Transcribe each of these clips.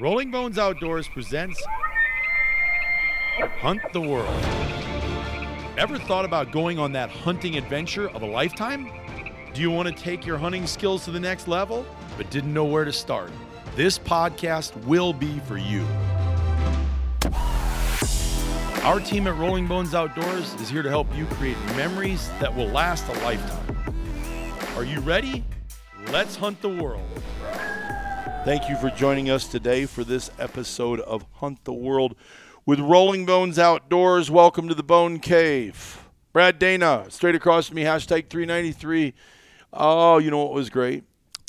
Rolling Bones Outdoors presents Hunt the World. Ever thought about going on that hunting adventure of a lifetime? Do you want to take your hunting skills to the next level, but didn't know where to start? This podcast will be for you. Our team at Rolling Bones Outdoors is here to help you create memories that will last a lifetime. Are you ready? Let's hunt the world. Thank you for joining us today for this episode of Hunt the World with Rolling Bones Outdoors. Welcome to the Bone Cave. Brad Dana, straight across from me, hashtag 393. Oh, you know what was great?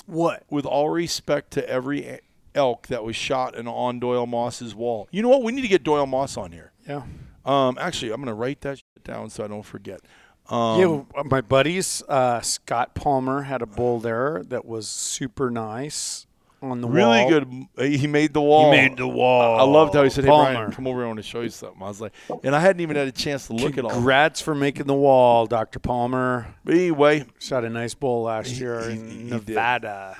What? With all respect to every elk that was shot and on Doyle Moss's wall. You know what? We need to get Doyle Moss on here. Yeah. Um, actually, I'm going to write that shit down so I don't forget. Um, yeah, well, my buddies, uh, Scott Palmer had a bull there that was super nice on the really wall. good. He made the wall. He made the wall. I loved how he said, "Hey Palmer. Brian, come over. I want to show you something." I was like, and I hadn't even had a chance to look at all. Congrats for making the wall, Dr. Palmer. But anyway, Shot a nice bull last He- year he- in he did. Nevada.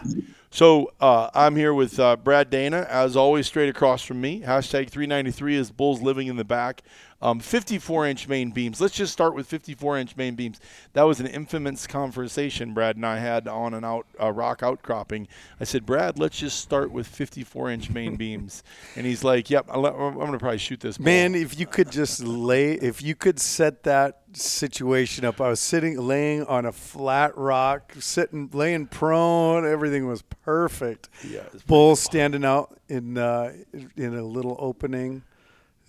so uh, I'm here with uh, Brad Dana, as always, straight across from me. Hashtag 393 is bulls living in the back. Um, 54 inch main beams. Let's just start with 54 inch main beams. That was an infamous conversation Brad and I had on an out uh, rock outcropping. I said, Brad, let's just start with 54 inch main beams, and he's like, Yep, I'm going to probably shoot this. bull." Man, if you could just lay, if you could set that situation up. I was sitting, laying on a flat rock, sitting, laying prone. Everything was perfect. Yeah, it's Bull standing out in uh, in a little opening.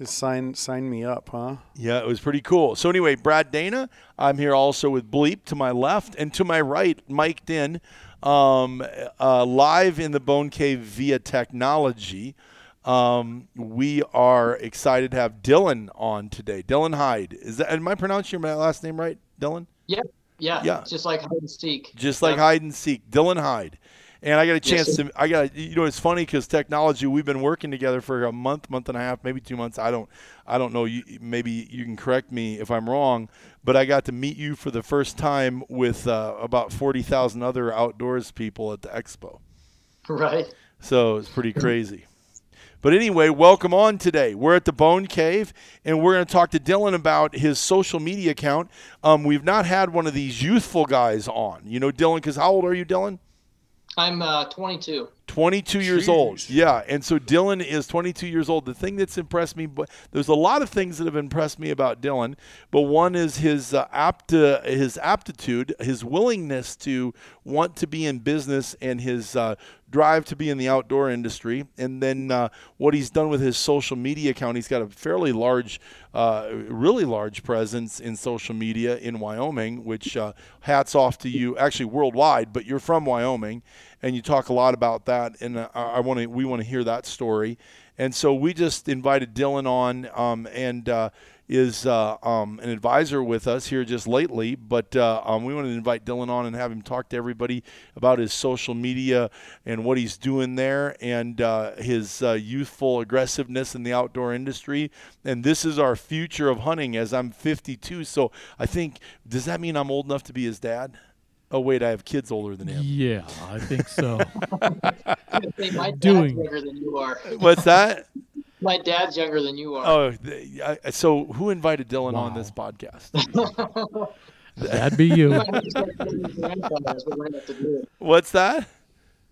Just sign sign me up, huh? Yeah, it was pretty cool. So anyway, Brad Dana, I'm here also with Bleep to my left and to my right, mic'd in, um, uh, live in the Bone Cave via technology. Um, we are excited to have Dylan on today. Dylan Hyde. Is that? Am I pronouncing your last name right, Dylan? Yep. Yeah. Yeah. It's just like hide and seek. just like Yep. hide and seek. Dylan Hyde. And I got a chance sir. to, I got, you know, it's funny because technology. We've been working together for a month, month and a half, maybe two months. I don't, I don't know. You, maybe you can correct me if I'm wrong. But I got to meet you for the first time with uh, about forty thousand other outdoors people at the expo. Right. So it's pretty crazy. But anyway, welcome on today. We're at the Bone Cave, and we're going to talk to Dylan about his social media account. Um, we've not had one of these youthful guys on. You know, Dylan, because how old are you, Dylan? I'm uh, 22. 22 years old. Yeah. And so Dylan is 22 years old. The thing that's impressed me, but there's a lot of things that have impressed me about Dylan, but one is his uh, apt his aptitude, his willingness to want to be in business and his uh, drive to be in the outdoor industry. And then uh, what he's done with his social media account, he's got a fairly large, uh, really large presence in social media in Wyoming, which uh, hats off to you, actually worldwide, but you're from Wyoming and you talk a lot about that, and uh, I want to we want to hear that story. And so we just invited Dylan on, um, and uh, is uh, um, an advisor with us here just lately. But uh, um, we wanted to invite Dylan on and have him talk to everybody about his social media and what he's doing there, and uh, his uh, youthful aggressiveness in the outdoor industry. And this is our future of hunting. As I'm 52, so I think does that mean I'm old enough to be his dad? Oh wait, I have kids older than him. Yeah, I think so. Hey, my dad's Doing. younger than you are. What's that? My dad's younger than you are. Oh, th- I- so who invited Dylan on this podcast? That'd be you. We might have to start calling you grandpa is what we're gonna have to do. What's that?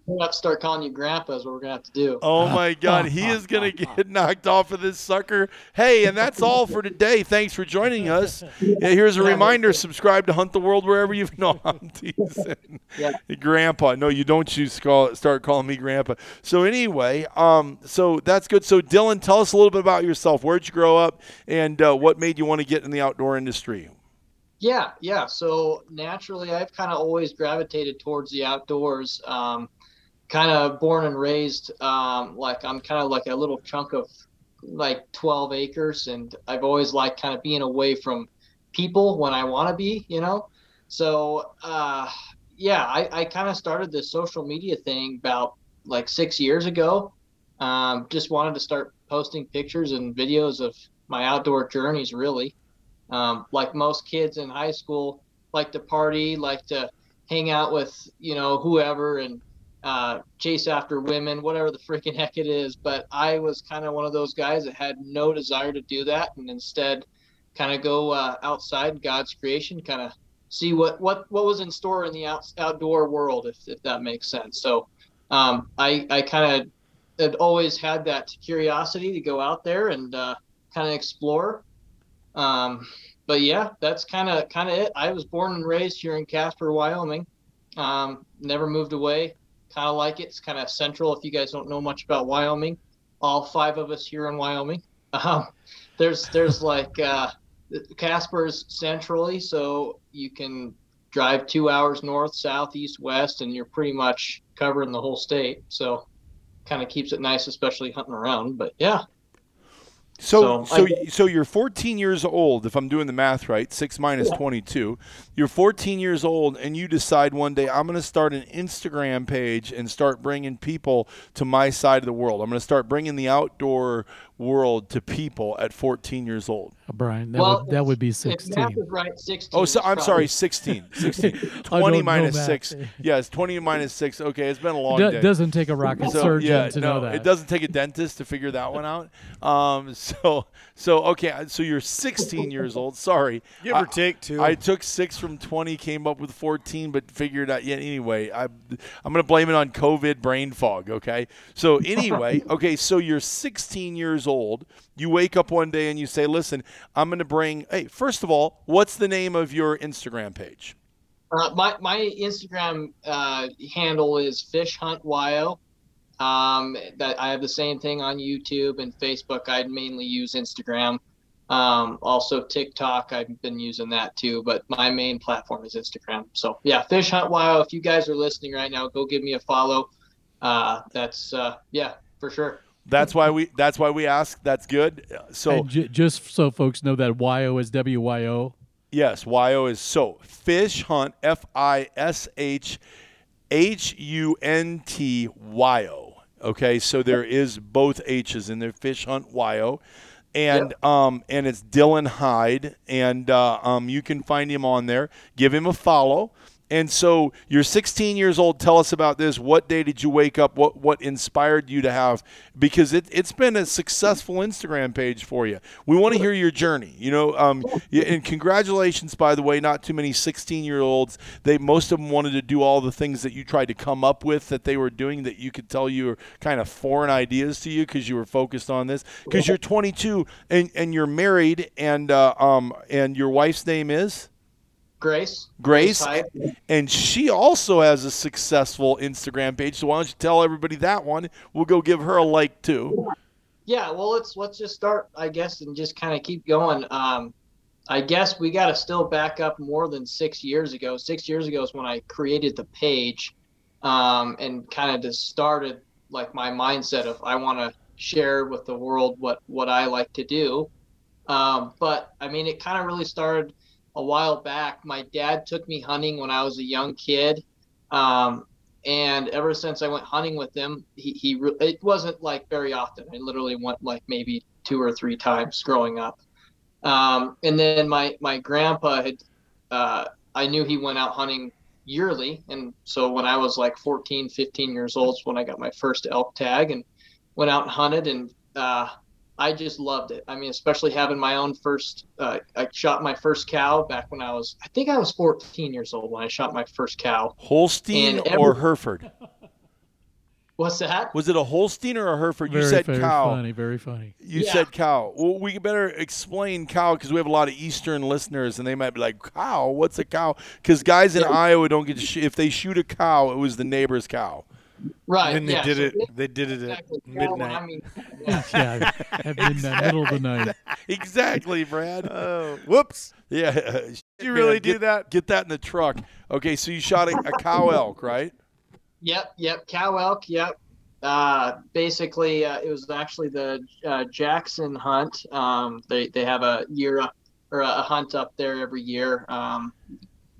We're gonna have to start calling you grandpa is what we're gonna have to do. Oh my God, he is gonna get knocked off of this sucker. Hey, and that's all for today. Thanks for joining us. Yeah, here's a reminder: subscribe to Hunt the World wherever you know. I'm teasing. Yeah. Grandpa. No, you don't choose call start calling me Grandpa. So anyway, um, so that's good. So Dylan, tell us a little bit about yourself. Where'd you grow up, and uh, what made you want to get in the outdoor industry? Yeah, yeah. So naturally, I've kind of always gravitated towards the outdoors. Um, kind of born and raised, um, like I'm kind of like a little chunk of like 12 acres, and I've always liked kind of being away from people when I want to be, you know. So uh, yeah, I, I kind of started this social media thing about like six years ago. Um, just wanted to start posting pictures and videos of my outdoor journeys, really. Um, like most kids in high school, like to party, like to hang out with you know whoever, and uh, chase after women, whatever the freaking heck it is. But I was kind of one of those guys that had no desire to do that, and instead, kind of go uh, outside God's creation, kind of see what what what was in store in the out, outdoor world, if if that makes sense. So, um, I I kind of had always had that curiosity to go out there and uh, kind of explore. Um, but yeah, that's kind of kind of it. I was born and raised here in Casper, Wyoming. Um, never moved away. Kind of like it. It's kind of central. If you guys don't know much about Wyoming, all five of us here in Wyoming. Um, there's there's like uh, Casper's centrally, so you can drive two hours north, south, east, west, and you're pretty much covering the whole state. So kind of keeps it nice, especially hunting around. But yeah, So, So, so, so you're 14 years old, if I'm doing the math right, six minus 22. You're 14 years old, and you decide one day, I'm going to start an Instagram page and start bringing people to my side of the world. I'm going to start bringing the outdoor world to people at 14 years old. Uh, Brian, that Well, would that would be if sixteen. math is right, 16. Oh, so I'm probably- sorry, 16. 16. 20 don't know minus math. 6. Yes, 20 minus 6. Okay, it's been a long Do- day. doesn't take a rocket So, surgeon yeah, to no, know that. It doesn't take a dentist to figure that one out. Um, so, so okay, so you're 16 years old. Sorry, Give I- or take two. I took six from 20, came up with 14, but figured out. Yeah, anyway, I, I'm gonna blame it on COVID brain fog. Okay, so anyway, okay, so you're 16 years old. You wake up one day and you say, "Listen, I'm gonna bring." Hey, first of all, what's the name of your Instagram page? Uh, my my Instagram uh, handle is Fish Hunt Yo. Um, that I have the same thing on YouTube and Facebook. I mainly use Instagram. Um, also TikTok. I've been using that too, but my main platform is Instagram. So yeah, Fish Hunt Yo. If you guys are listening right now, go give me a follow. Uh, that's uh, yeah, for sure. That's why we. That's why we ask. That's good. So And ju- just so folks know that YO is W Y O. Yes, YO is so fish hunt F I S H H U N T Y O. Okay, so there is both H's in there. Fish hunt YO, and um and it's Dylan Hyde, and uh, um you can find him on there. Give him a follow. And so you're 16 years old. Tell us about this. What day did you wake up? What what inspired you to have? Because it, it's been a successful Instagram page for you. We want to hear your journey. You know, um, and congratulations, by the way. Not too many 16 year olds. They most of them wanted to do all the things that you tried to come up with that they were doing that you could tell you were kind of foreign ideas to you because you were focused on this. Because you're 22 and and you're married and uh, um and your wife's name is. Grace. Grace, and she also has a successful Instagram page. So why don't you tell everybody that one? We'll go give her a like too. Yeah, well, let's let's just start, I guess, and just kind of keep going. Um, I guess we got to still back up more than six years ago. Six years ago is when I created the page, um, and kind of just started like my mindset of I want to share with the world what what I like to do. Um, but I mean, it kind of really started a while back. My dad took me hunting when I was a young kid. Um, and ever since I went hunting with him, he, he re- it wasn't like very often. I literally went like maybe two or three times growing up. Um, and then my my grandpa had, uh, I knew he went out hunting yearly, and so when I was like 14, 15 years old, when I got my first elk tag and went out and hunted, and uh, I just loved it. I mean, especially having my own first. Uh, I shot my first cow back when I was, I think I was 14 years old when I shot my first cow. Holstein every- or Hereford? What's that? Was it a Holstein or a Hereford? Very, you said very cow. funny. Very funny. You Yeah. said cow. Well, we better explain cow because we have a lot of Eastern listeners, and they might be like, "Cow? What's a cow?" Because guys in Iowa don't get to sh- if they shoot a cow, it was the neighbor's cow. Right. and they yeah, did so it. They did it at exactly. Yeah, well, midnight. I mean, yeah. Yeah, at midnight, middle of the night. exactly, Brad. Oh, whoops! Yeah. Did you really Man, do get, that? Get that in the truck. Okay, so you shot a, a cow elk, right? Yep, yep. Cow elk, yep. Uh, basically, uh, it was actually the uh, Jackson hunt. Um, they they have a year up or a hunt up there every year. Um,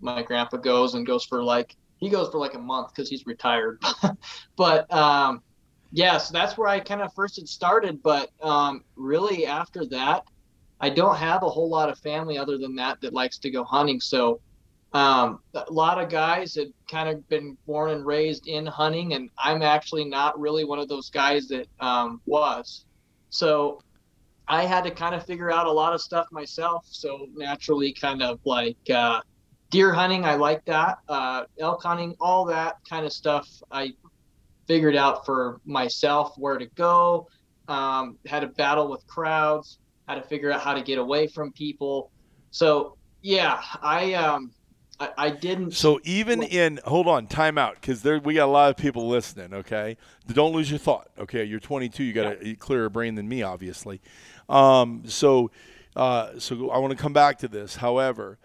my grandpa goes and goes for like he goes for like a month because he's retired. but um, yeah, so that's where I kind of first had started. But um, really, after that, I don't have a whole lot of family other than that that likes to go hunting. So um, a lot of guys had kind of been born and raised in hunting, and I'm actually not really one of those guys that um, was. So I had to kind of figure out a lot of stuff myself. So naturally, kind of like uh, deer hunting, I like that. Uh, elk hunting, all that kind of stuff, I figured out for myself where to go. Um, had to battle with crowds, had to figure out how to get away from people. So yeah, I um, I, I didn't. So even in hold on, time out because there we got a lot of people listening. Okay, don't lose your thought. Okay, you're 22. You got a clearer brain than me, obviously. Um, so, uh, so I want to come back to this. However,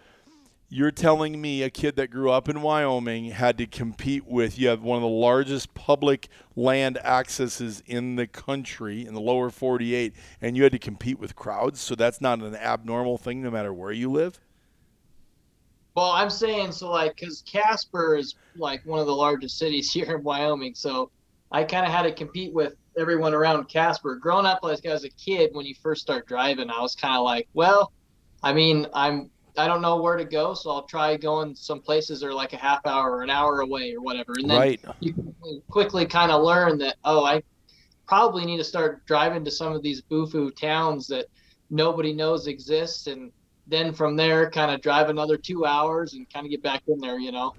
you're telling me a kid that grew up in Wyoming had to compete with you have one of the largest public land accesses in the country in the lower 48 and you had to compete with crowds? So that's not an abnormal thing no matter where you live? Well i'm saying so like because casper is like one of the largest cities here in wyoming so i kind of had to compete with everyone around casper. Growing up like as a kid when you first start driving i was kind of like well i mean i'm I don't know where to go, so I'll try going some places that are like a half hour or an hour away or whatever. And then right. you quickly kind of learn that oh, I probably need to start driving to some of these bufu towns that nobody knows exists. and then from there, kind of drive another two hours and kind of get back in there, you know.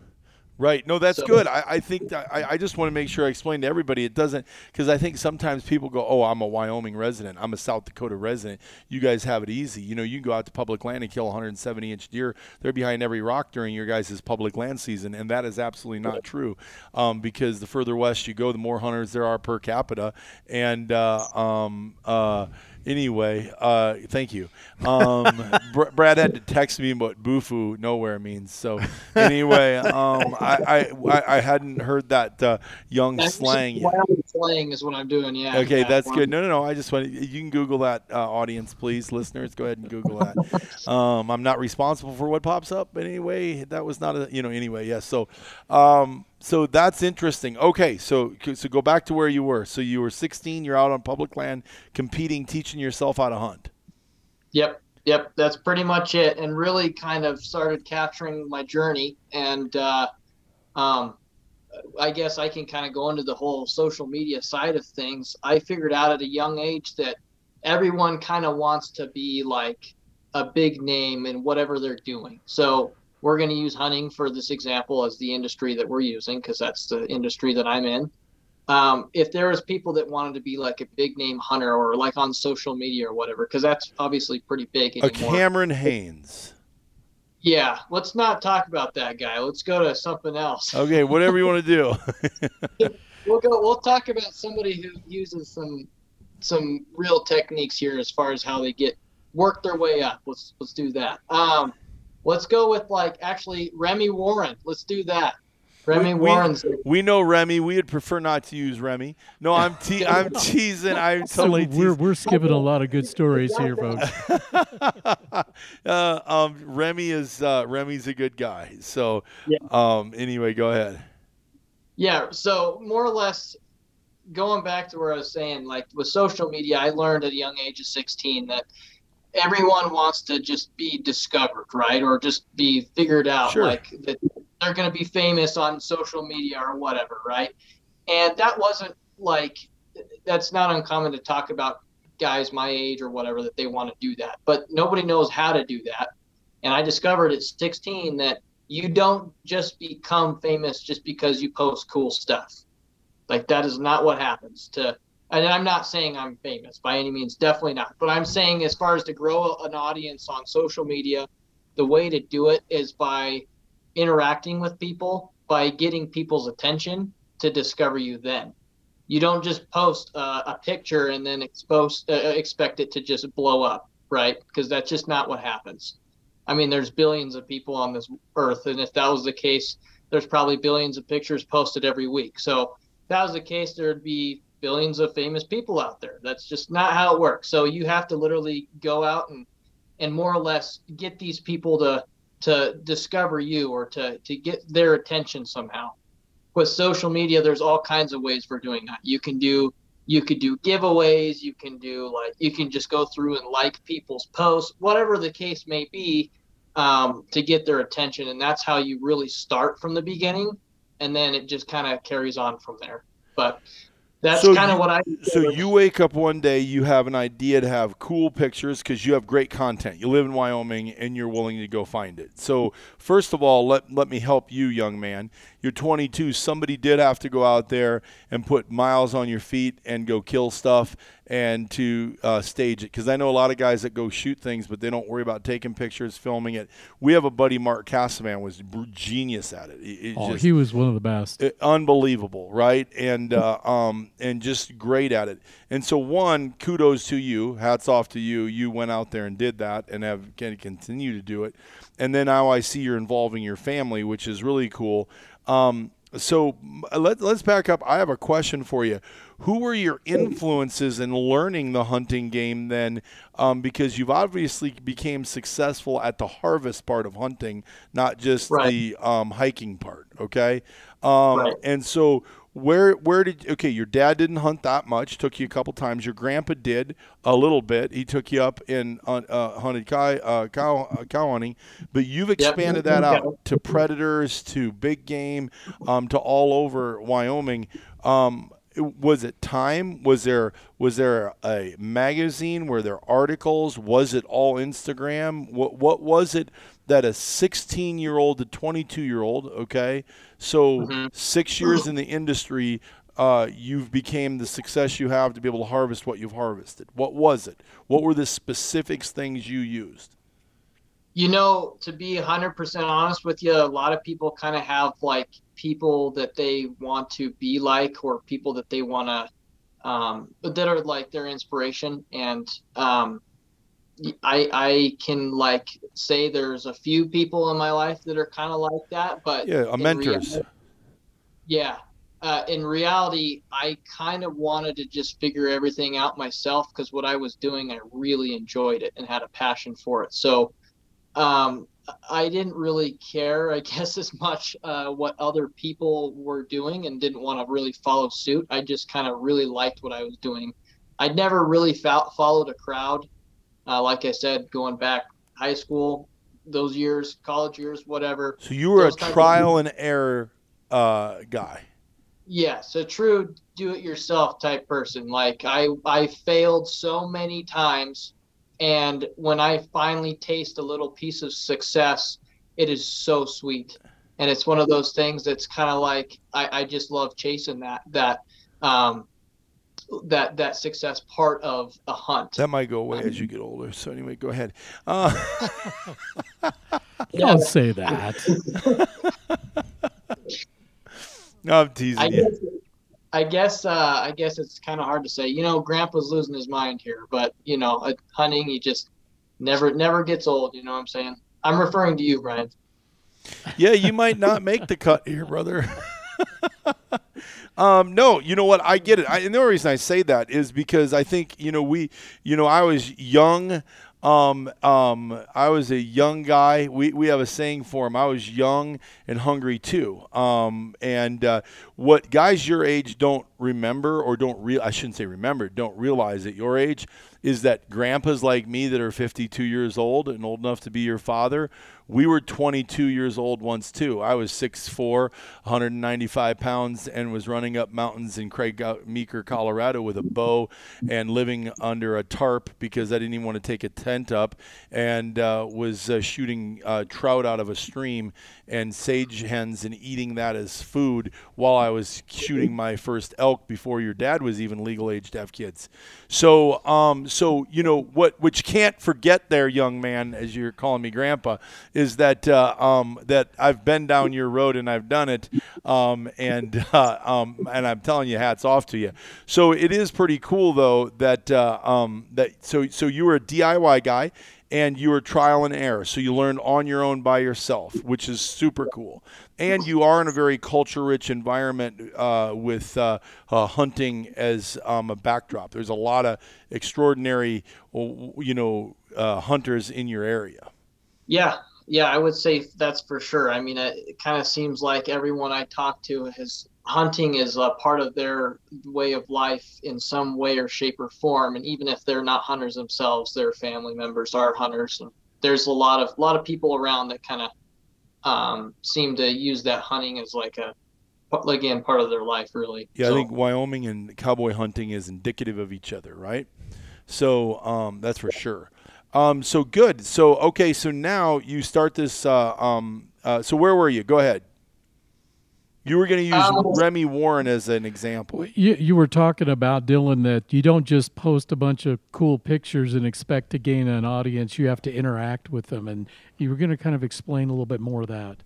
Right. No, that's so, good. I, I think I, I just want to make sure I explain to everybody it doesn't because I think sometimes people go, oh, I'm a Wyoming resident, I'm a South Dakota resident. You guys have it easy. You know, you can go out to public land and kill 170 inch deer. They're behind every rock during your guys' public land season, and that is absolutely not true. Um, because the further west you go, the more hunters there are per capita, and uh, um, uh, Anyway, uh, thank you. Um, Br- Brad had to text me what "bufu" nowhere means. So anyway, um, I, I I hadn't heard that uh, young slang. Slang is what I'm doing. Yeah. Okay, that's good. No, no, no. I just want you can Google that, uh, audience, please, listeners. Go ahead and Google that. um, I'm not responsible for what pops up, but anyway, that was not a you know. Anyway, yes. Yeah, so. Um, so that's interesting. Okay, so so go back to where you were. So you were 16. You're out on public land, competing, teaching yourself how to hunt. Yep, yep. That's pretty much it. And really, kind of started capturing my journey. And uh, um, I guess I can kind of go into the whole social media side of things. I figured out at a young age that everyone kind of wants to be like a big name in whatever they're doing. So we're going to use hunting for this example as the industry that we're using because that's the industry that I'm in. Um, if there was people that wanted to be like a big name hunter or like on social media or whatever, because that's obviously pretty big anymore. A Cameron Hanes. Yeah, let's not talk about that guy. Let's go to something else. Okay, whatever you want to do. we'll go. We'll talk about somebody who uses some some real techniques here as far as how they get work their way up. Let's let's do that. Um, Let's go with like actually Remy Warren. Let's do that. Remy we, Warren's. We, know Remy. We would prefer not to use Remy. No, I'm te- I'm teasing. I'm totally. So we're we're skipping a lot of good stories here, folks. uh, um, Remy is uh, Remy's a good guy. So, yeah. um, anyway, go ahead. Yeah. So more or less, going back to where I was saying, like with social media, I learned at a young age of 16 that everyone wants to just be discovered, right? Or just be figured out, sure. like that they're going to be famous on social media or whatever, right? And that wasn't like that's not uncommon to talk about guys my age or whatever that they want to do that, but nobody knows how to do that. And I discovered at 16 that you don't just become famous just because you post cool stuff. Like that is not what happens to and I'm not saying I'm famous by any means, definitely not. But I'm saying as far as to grow an audience on social media, the way to do it is by interacting with people, by getting people's attention to discover you then. You don't just post uh, a picture and then expose, uh, expect it to just blow up, right? Because that's just not what happens. I mean, there's billions of people on this earth, and if that was the case, there's probably billions of pictures posted every week. So if that was the case, there'd be billions of famous people out there. That's just not how it works. So you have to literally go out and and more or less get these people to to discover you or to to get their attention somehow. With social media, there's all kinds of ways for doing that. You can do you could do giveaways, you can do like you can just go through and like people's posts, whatever the case may be. um, to get their attention, and that's how you really start from the beginning, and then it just kind of carries on from there. But that's So kind of what I. So you wake up one day, you have an idea to have cool pictures because you have great content. You live in Wyoming and you're willing to go find it. So first of all, let let me help you, young man. You're 22. Somebody did have to go out there and put miles on your feet and go kill stuff and to uh, stage it. Because I know a lot of guys that go shoot things, but they don't worry about taking pictures, filming it. We have a buddy, Mark Casavan, was genius at it. It- it Oh, just- he was one of the best. uh, unbelievable, right? And uh, um, and just great at it. And so, one, kudos to you. Hats off to you. You went out there and did that, and have can continue to do it. And then now I see you're involving your family, which is really cool. Um, so let, let's back up. I have a question for you. Who were your influences in learning the hunting game then? Um, because you've obviously became successful at the harvest part of hunting, not just Right. the um, hiking part. Okay, um, Right. and so where where did okay? Your dad didn't hunt that much. Took you a couple times. Your grandpa did a little bit. He took you up in uh, uh, hunted cow, uh, cow uh, cow hunting, but you've expanded that out to predators, to big game, um, to all over Wyoming. Um, was it time? Was there was there a magazine? Were there articles? Was it all Instagram? What what was it that a 16 year old to 22 year old? Okay, so Mhm. six years in the industry, uh, you've became the success you have to be able to harvest what you've harvested. What was it? What were the specifics things you used? You know, to be 100% honest with you, a lot of people kind of have like people that they want to be like or people that they want to, um, that are like their inspiration. And um, I, I can like say there's a few people in my life that are kind of like that, but Yeah, a mentors. reality- yeah. Uh, in reality, I kind of wanted to just figure everything out myself because what I was doing, I really enjoyed it and had a passion for it. So um, I didn't really care, I guess, as much uh, what other people were doing and didn't want to really follow suit. I just kind of really liked what I was doing. I'd never really fo- followed a crowd. Uh, like I said, going back high school, those years, college years, whatever. So you were a Those kinds of- trial and error uh, guy. Yes, a true do-it-yourself type person. Like I, I failed so many times, and when I finally taste a little piece of success, it is so sweet. And it's one of those things that's kind of like I, I just love chasing that that um, that that success part of a hunt. That might go away as you get older. So anyway, go ahead. Uh, Don't say that. no, I'm teasing I you. guess, I guess, uh, I guess it's kind of hard to say. You know, Grandpa's losing his mind here, but you know, uh, hunting, he just never, never gets old. You know what I'm saying? I'm referring to you, Brian. Yeah, you might not make the cut here, brother. um, no, you know what? I get it. I, and the only reason I say that is because I think you know we, you know, I was young. Um, um, I was a young guy. We, we have a saying for him. I was young and hungry too. Um, and uh, what guys your age don't remember or don't real I shouldn't say remember, don't realize at your age is that grandpas like me that are 52 years old and old enough to be your father, we were 22 years old once too. I was 6'4", 195 pounds, and was running up mountains in Craig Meeker, Colorado, with a bow and living under a tarp because I didn't even want to take a tent up, and uh, was uh, shooting uh, trout out of a stream and sage hens and eating that as food while I was shooting my first elk before your dad was even legal age to have kids. So, um, so you know what, which can't forget there, young man, as you're calling me grandpa, is that uh, um, that I've been down your road and I've done it, um, and uh, um, and I'm telling you, hats off to you. So it is pretty cool though that uh, um, that so so you were a DIY guy and you are trial and error. So you learn on your own by yourself, which is super cool. And you are in a very culture rich environment uh, with uh, uh, hunting as um, a backdrop. There's a lot of extraordinary, you know, uh, hunters in your area. Yeah, yeah, I would say that's for sure. I mean, it, it kind of seems like everyone I talk to has hunting is a part of their way of life in some way or shape or form. And even if they're not hunters themselves, their family members are hunters. And there's a lot of a lot of people around that kind of um, seem to use that hunting as like a again part of their life really Yeah, So- I think Wyoming and cowboy hunting is indicative of each other, right? So um, that's for sure. Um, so good. So okay. So now you start this. Uh, um, uh, so where were you? Go ahead. You were going to use Um, Remy Warren as an example. You, you were talking about Dylan that you don't just post a bunch of cool pictures and expect to gain an audience. You have to interact with them, and you were going to kind of explain a little bit more of that.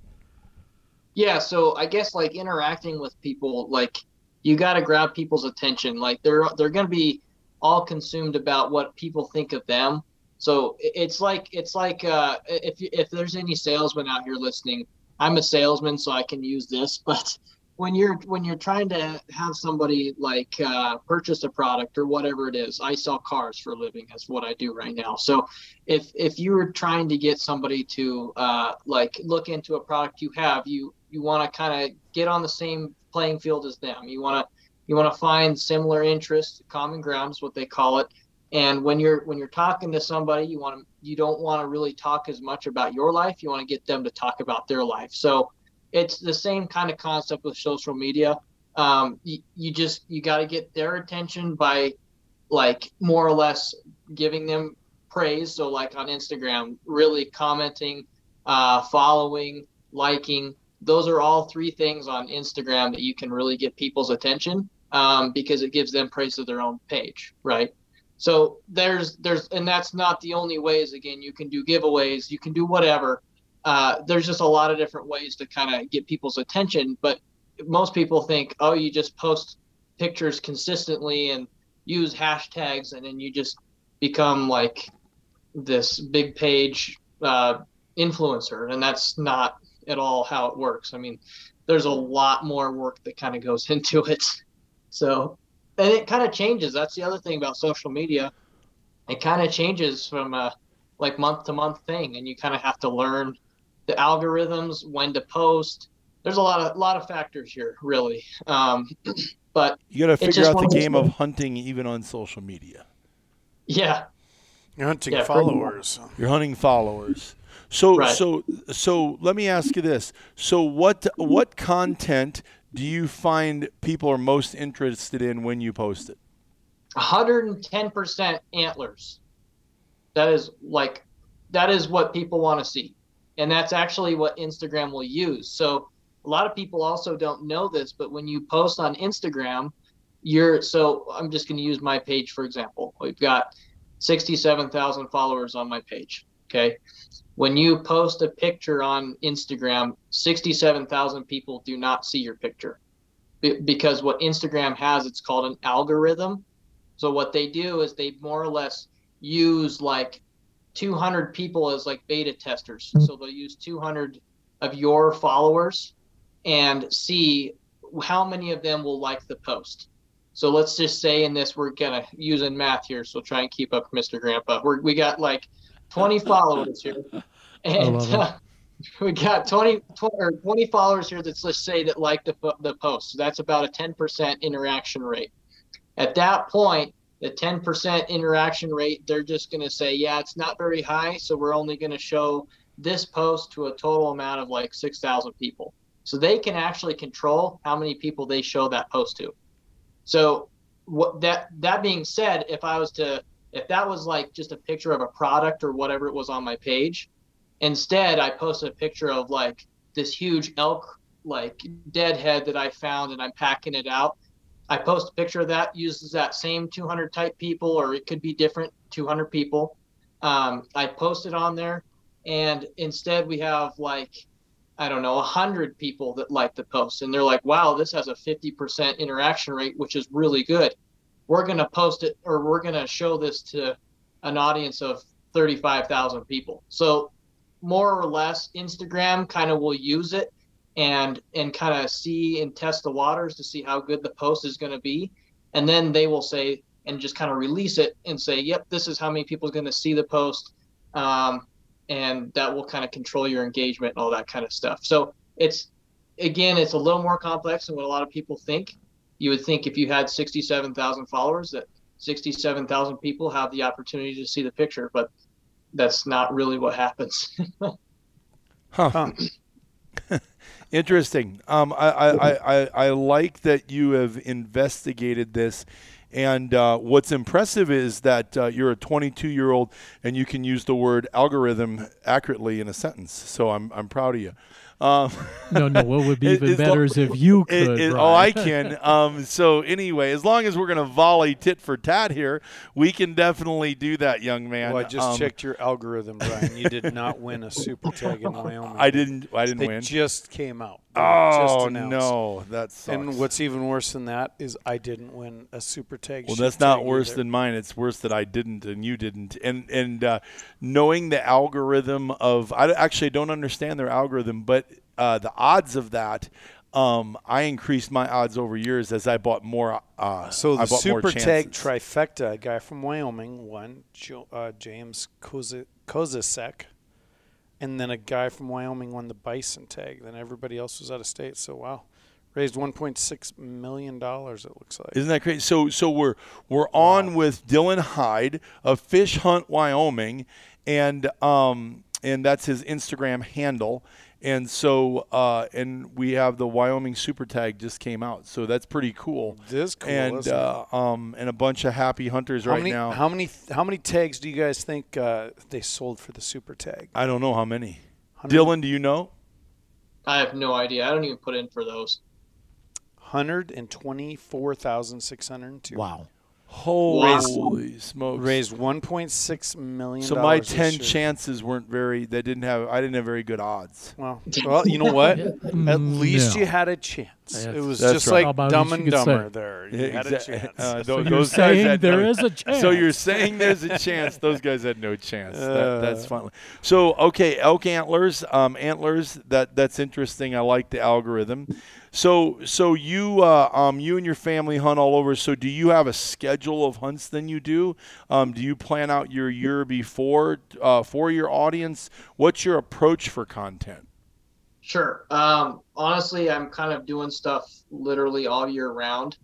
Yeah, so I guess like interacting with people, like you got to grab people's attention. Like they're they're going to be all consumed about what people think of them. So it's like it's like uh, if if there's any salesmen out here listening, I'm a salesman, so I can use this. But when you're when you're trying to have somebody like uh, purchase a product or whatever it is, I sell cars for a living. That's what I do right now. So if if you were trying to get somebody to uh, like look into a product you have, you you want to kind of get on the same playing field as them. You want to you want to find similar interests, common grounds, what they call it. And when you're when you're talking to somebody, you want to you don't want to really talk as much about your life. You want to get them to talk about their life. So it's the same kind of concept with social media. Um, you, you just you got to get their attention by like more or less giving them praise. So like on Instagram, really commenting, uh, following, liking. Those are all three things on Instagram that you can really get people's attention um, because it gives them praise of their own page, right? So there's there's and that's not the only ways. Again, you can do giveaways, you can do whatever. Uh, there's just a lot of different ways to kind of get people's attention. But most people think, oh, you just post pictures consistently and use hashtags, and then you just become like this big page uh, influencer, and that's not at all how it works. I mean, there's a lot more work that kind of goes into it. So, and it kind of changes. That's the other thing about social media. It kind of changes from a like month to month thing, and you kind of have to learn the algorithms, when to post. There's a lot of lot of factors here, really. Um, but You got to figure out the game of hunting even on social media. yeah, You're hunting Yeah, followers. You're hunting followers. So Right. so so let me ask you this. So what what content do you find people are most interested in when you post it? 110% antlers. That is like that is what people want to see. And that's actually what Instagram will use. So a lot of people also don't know this, but when you post on Instagram, you're so I'm just going to use my page for example. We've got 67,000 followers on my page, okay? When you post a picture on Instagram, 67,000 people do not see your picture. Because what Instagram has it's called an algorithm so what they do is they more or less use like 200 people as like beta testers. Hmm. So they'll use 200 of your followers and see how many of them will like the post. So let's just say in this we're gonna using math here, so try and keep up, Mr. Grandpa. We're, we got like 20 followers here, and uh, we got 20, 20 or 20 followers here. That's let's say that like the the post. So that's about a 10% interaction rate. At that point, the 10% interaction rate, they're just going to say, yeah, it's not very high. So we're only going to show this post to a total amount of like 6,000 people. So they can actually control how many people they show that post to. So what that that being said, if I was to if that was like just a picture of a product or whatever it was on my page, instead I posted a picture of like this huge elk like dead head that I found and I'm packing it out. I post a picture of that, uses that same 200 type people, or it could be different 200 people. Um, I post it on there, and instead we have like, I don't know, 100 people that like the post, and they're like, wow, this has a 50% interaction rate, which is really good. We're going to post it, or we're going to show this to an audience of 35,000 people. So, more or less, Instagram kind of will use it and and kind of see and test the waters to see how good the post is going to be. And then they will say and just kind of release it and say yep this is how many people are going to see the post. Um, and that will kind of control your engagement and all that kind of stuff. So it's again it's a little more complex than what a lot of people think you would think if you had 67000 followers that 67000 people have the opportunity to see the picture but that's not really what happens. Huh. Huh. Interesting. Um, I, I, I, I like that you have investigated this. And uh, what's impressive is that uh, you're a 22 year old and you can use the word algorithm accurately in a sentence. So I'm, I'm proud of you. Um, No, no. What would be even it's better is if you could. it- oh, I can. Um, so anyway, as long as we're gonna volley tit for tat here, we can definitely do that, young man. Well, I just Um, checked your algorithm, Brian. You did not win a super tag in Wyoming. I didn't. I didn't They win. just came out. They just oh no, that sucks. And what's even worse than that is I didn't win a super tag. Well, that's not worse either. than mine. It's worse that I didn't and you didn't. And and uh, knowing the algorithm of, I actually don't understand their algorithm, but uh, the odds of that, um, I increased my odds over years as I bought more. Uh, So the super tag trifecta, a guy from Wyoming won, jo- uh, James Koza- Kozasek, and then a guy from Wyoming won the bison tag. Then everybody else was out of state. So wow, raised 1.6 million dollars. It looks like. Isn't that crazy? So so we're we're on with Dylan Hyde of Fish Hunt Wyoming, and um and that's his Instagram handle. And so uh and we have the Wyoming Super Tag just came out, so that's pretty cool. It is cool. and isn't it? uh, um and a bunch of happy hunters how right many, now. How many? How many tags do you guys think uh, they sold for the super tag? I don't know how many. 100 Dylan, do you know? I have no idea. I don't even put in for those. Hundred and twenty-four thousand six hundred two. Wow. Holy smokes! Raised 1.6 million. so my ten year. chances weren't very. They didn't have. I didn't have very good odds. Well, well, you know what? At Mm, least no. you had a chance. That's- it was That's just right. like How Dumb and could say- Dumber. There, you Yeah, had a chance. uh, So you're those guys saying had there no- is a chance. So you're saying there's a chance those guys had no chance. That, that's Uh. fun. So okay, elk antlers, um, antlers. That that's interesting. I like the algorithm. So so you uh, um, you and your family hunt all over. So do you have a schedule of hunts? Then you do. Um, do you plan out your year before uh, for your audience? What's your approach for content? Sure. Um, honestly, I'm kind of doing stuff literally all year round.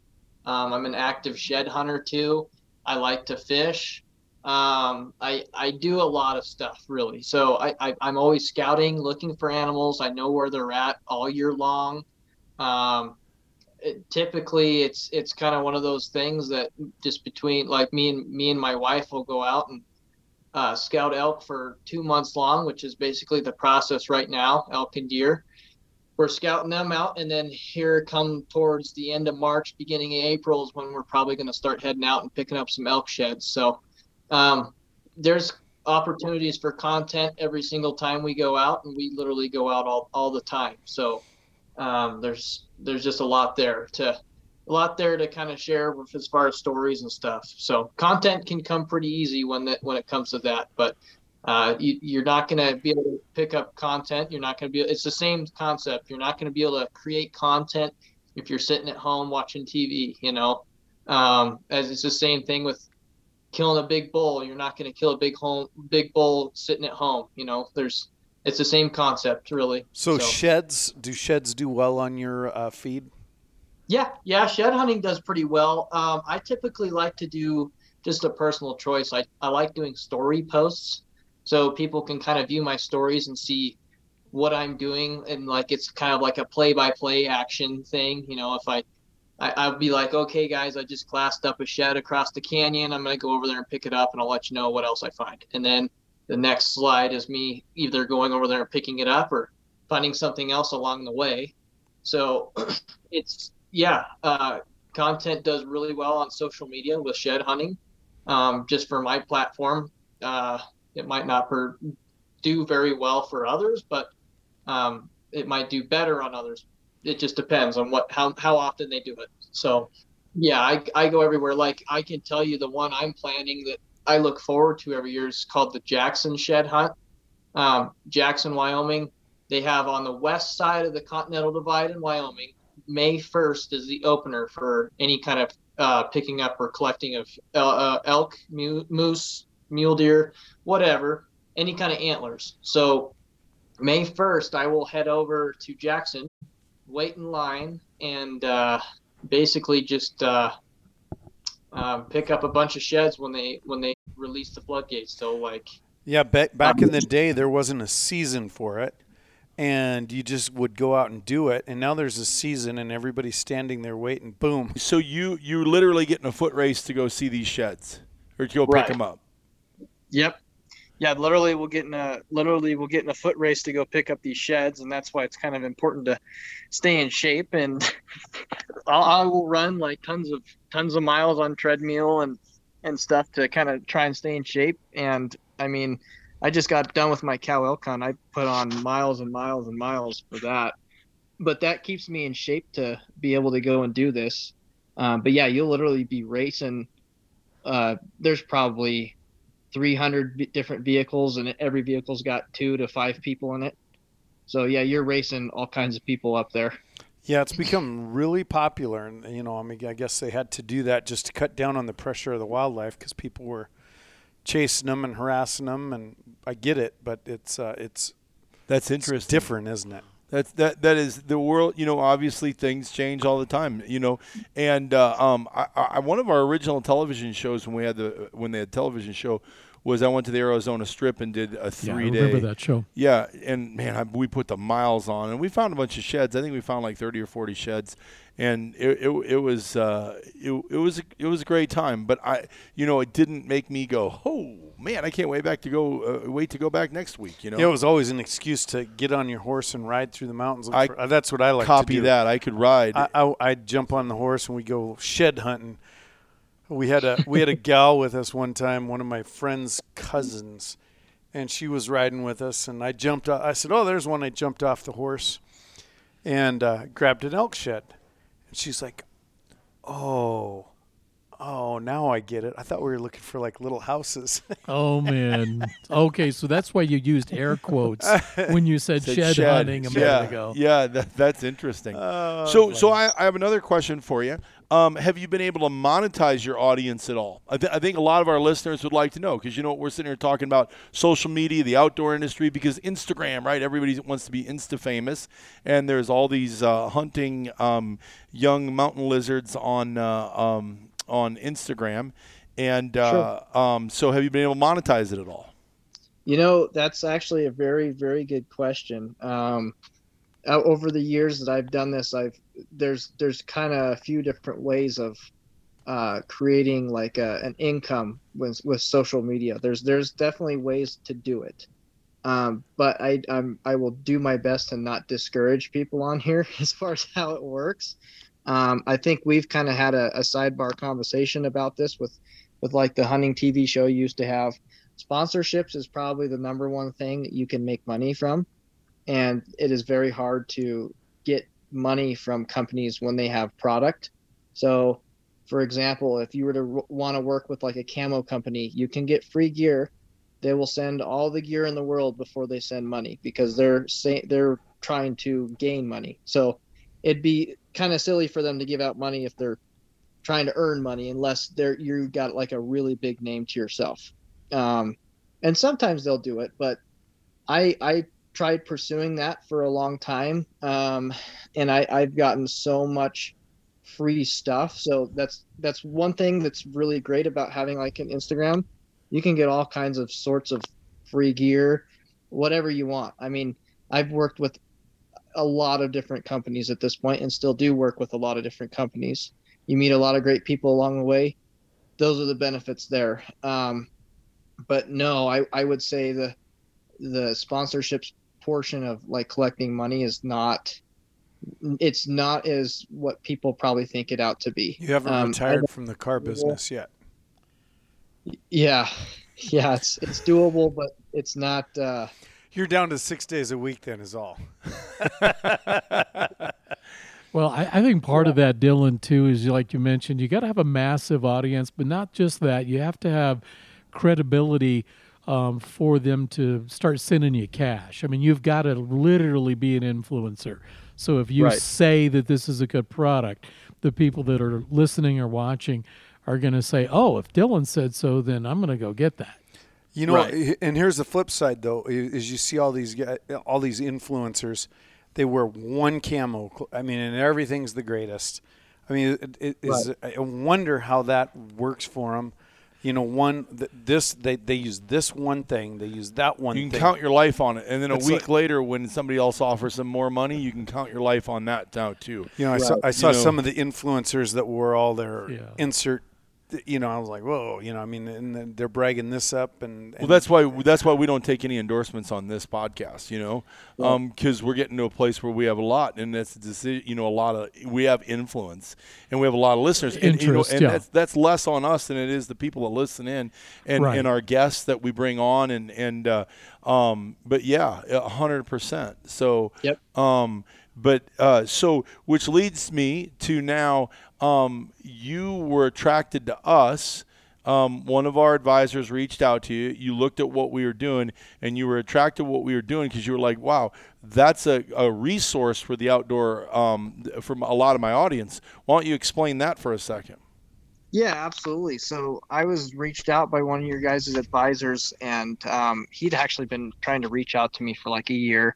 Um, I'm an active shed hunter too. I like to fish. Um, I I do a lot of stuff really. So I, I I'm always scouting, looking for animals. I know where they're at all year long. Um, it, typically, it's it's kind of one of those things that just between like me and me and my wife will go out and uh, scout elk for two months long, which is basically the process right now, elk and deer. We're scouting them out, and then here come towards the end of March, beginning of April is when we're probably going to start heading out and picking up some elk sheds. So um, there's opportunities for content every single time we go out, and we literally go out all, all the time. So um, there's there's just a lot there to a lot there to kind of share with as far as stories and stuff. So content can come pretty easy when that when it comes to that, but uh, you, you're not going to be able to pick up content. You're not going to be. It's the same concept. You're not going to be able to create content if you're sitting at home watching TV. You know, um, as it's the same thing with killing a big bull. You're not going to kill a big home big bull sitting at home. You know, there's it's the same concept really. So, sheds, do sheds do well on your uh, feed? Yeah, yeah, shed hunting does pretty well. Um, I typically like to do just a personal choice. I, I like doing story posts so people can kind of view my stories and see what I'm doing and like it's kind of like a play by play action thing. You know, if I, I I'll be like, okay guys, I just glassed up a shed across the canyon. I'm gonna go over there and pick it up and I'll let you know what else I find. And then the next slide is me either going over there and picking it up or finding something else along the way. So it's yeah, uh, content does really well on social media with shed hunting. Um, just for my platform, uh, it might not per- do very well for others, but um, it might do better on others. It just depends on what how how often they do it. So yeah, I I go everywhere. Like I can tell you the one I'm planning that I look forward to every year is called the Jackson Shed Hunt. Um, Jackson, Wyoming. They have on the west side of the Continental Divide in Wyoming. May 1st is the opener for any kind of uh, picking up or collecting of uh, elk, mu- moose, mule deer, whatever, any kind of antlers. So May 1st, I will head over to Jackson, wait in line, and uh, basically just uh, um, pick up a bunch of sheds when they when they release the floodgates. So like Yeah, back back in the day, there wasn't a season for it, and you just would go out and do it. And now there's a season, and everybody's standing there waiting. Boom. So you you literally get in a foot race to go see these sheds or to go pick them up. Yep. Yeah, literally we'll get in a literally we'll get in a foot race to go pick up these sheds, and that's why it's kind of important to stay in shape. And I'll, I will run like tons of tons of miles on treadmill and and stuff to kind of try and stay in shape. And I mean, I just got done with my cow elk hunt. I put on miles and miles and miles for that, but that keeps me in shape to be able to go and do this. Um, but yeah, you'll literally be racing. Uh, there's probably 300 v- different vehicles and every vehicle's got two to five people in it so yeah you're racing all kinds of people up there Yeah, it's become really popular, and you know, I mean, I guess they had to do that just to cut down on the pressure of the wildlife because people were chasing them and harassing them, and I get it, but it's uh, it's That's it's interesting. different, isn't it? That's that that is the world. You know, obviously things change all the time. You know, and uh, um, I, I one of our original television shows when we had the when they had television show was I went to the Arizona Strip and did a Yeah, I three day. remember that show. Yeah, and man, I, we put the miles on, and we found a bunch of sheds. I think we found like thirty or forty sheds, and it it, it was uh, it, it was a, it was a great time. But I, you know, it didn't make me go, oh man, I can't wait back to go. Uh, wait to go back next week. You know, Yeah, it was always an excuse to get on your horse and ride through the mountains. I for- uh, that's what I like to copy do. that. I could ride. I, I I'd jump on the horse and we go shed hunting. We had a we had a gal with us one time, one of my friend's cousins, and she was riding with us. And I jumped. I said, "Oh, there's one." I jumped off the horse and uh, grabbed an elk shed. And she's like, "Oh, oh, now I get it. I thought we were looking for like little houses." Oh man. Okay, so that's why you used air quotes when you said, Said shed, shed. hunting a minute yeah, ago. Yeah, that, that's interesting. Oh, so, so I, I have another question for you. Um, have you been able to monetize your audience at all? I, th- I think a lot of our listeners would like to know because you know what we're sitting here talking about social media, the outdoor industry, because Instagram, right? Everybody wants to be Insta famous, and there's all these uh, hunting um, young mountain lizards on uh, um, on Instagram, and uh, um, so have you been able to monetize it at all? You know, that's actually a very, very good question. Um, over the years that I've done this, I've there's there's kind of a few different ways of uh, creating like a, an income with with social media. There's there's definitely ways to do it, um, but I I'm, I will do my best to not discourage people on here as far as how it works. Um, I think we've kind of had a, a sidebar conversation about this with with like the hunting TV show used to have. Sponsorships is probably the number one thing that you can make money from and it is very hard to get money from companies when they have product. So for example if you were to want to work with like a camo company you can get free gear. They will send all the gear in the world before they send money because they're say they're trying to gain money. So it'd be kind of silly for them to give out money if they're trying to earn money unless they're you got like a really big name to yourself. Um, and sometimes they'll do it but i i tried pursuing that for a long time um, and i i've gotten so much free stuff. So that's that's one thing that's really great about having like an instagram. You can get all kinds of sorts of free gear whatever you want. I mean i've worked with a lot of different companies at this point and still do work with a lot of different companies. You meet a lot of great people along the way. Those are the benefits there. Um, but no I, I would say the the sponsorships portion of like collecting money is not it's not as what people probably think it out to be. You haven't Um, retired from the car business yet. yeah. Yeah it's it's doable but it's not uh You're down to six days a week, then, is all. Well, I, I think part of that, Dylan, too, is like you mentioned, you got to have a massive audience, but not just that. You have to have credibility um, for them to start sending you cash. I mean, you've got to literally be an influencer. So if you Right. say that this is a good product, the people that are listening or watching are going to say, "Oh, if Dylan said so, then I'm going to go get that." You know, Right. and here's the flip side though: i- is you see all these all these influencers, they wear one camo. cl- I mean, and everything's the greatest. I mean, it, it is. I wonder how that works for them. You know, one this they they use this one thing, they use that one. You can thing. count your life on it, and then a It's week like- later, when somebody else offers them more money, you can count your life on that now too. You know, I saw I saw You know- some of the influencers that were all their Yeah. insert. You know, I was like, whoa. You know, I mean, and they're bragging this up, and, Well, that's why that's why we don't take any endorsements on this podcast, you know, because we're getting to a place where we have a lot, and that's a decision, you know, a lot of we have influence, and we have a lot of listeners, and, you know, Interest, and yeah. that's that's less on us than it is the people that listen in, and Right. and our guests that we bring on, and and uh, um, but yeah, a hundred percent. So Yep. um, but uh, so, which leads me to now, um, you were attracted to us. Um, one of our advisors reached out to you. You looked at what we were doing, and you were attracted to what we were doing because you were like, "Wow, that's a, a resource for the outdoor um, from a lot of my audience." Why don't you explain that for a second? Yeah, absolutely. So I was reached out by one of your guys' advisors, and um, he'd actually been trying to reach out to me for like a year.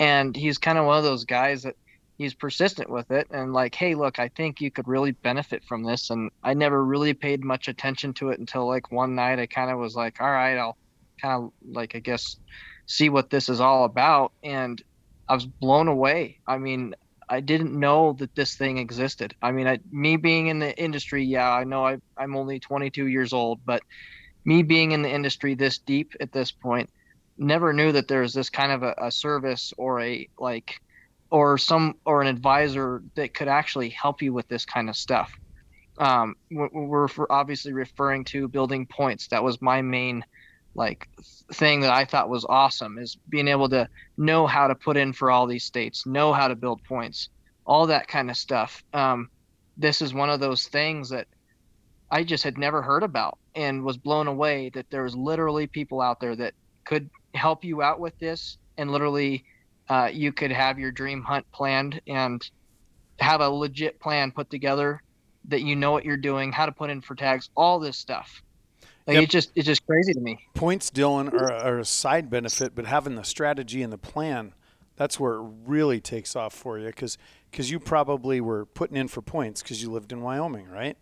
And he's kind of one of those guys that he's persistent with it and like, hey, look, I think you could really benefit from this. And I never really paid much attention to it until like one night I kind of was like, all right, I'll kind of like, I guess, see what this is all about. And I was blown away. I mean, I didn't know that this thing existed. I mean, I, me being in the industry, yeah, I know I, I'm only 22 years old, but me being in the industry this deep at this point, never knew that there was this kind of a, a service or a like, or some or an advisor that could actually help you with this kind of stuff. Um, we're, obviously referring to building points. That was my main like thing that I thought was awesome is being able to know how to put in for all these states, know how to build points, all that kind of stuff. Um, this is one of those things that I just had never heard about and was blown away that there was literally people out there that could help you out with this and literally uh, you could have your dream hunt planned and have a legit plan put together that you know what you're doing, how to put in for tags, all this stuff. Like Yep. it's just it's just crazy to me. points, Dylan, are, are a side benefit, but having the strategy and the plan, that's where it really takes off for you. Because you probably were putting in for points because you lived in Wyoming, right?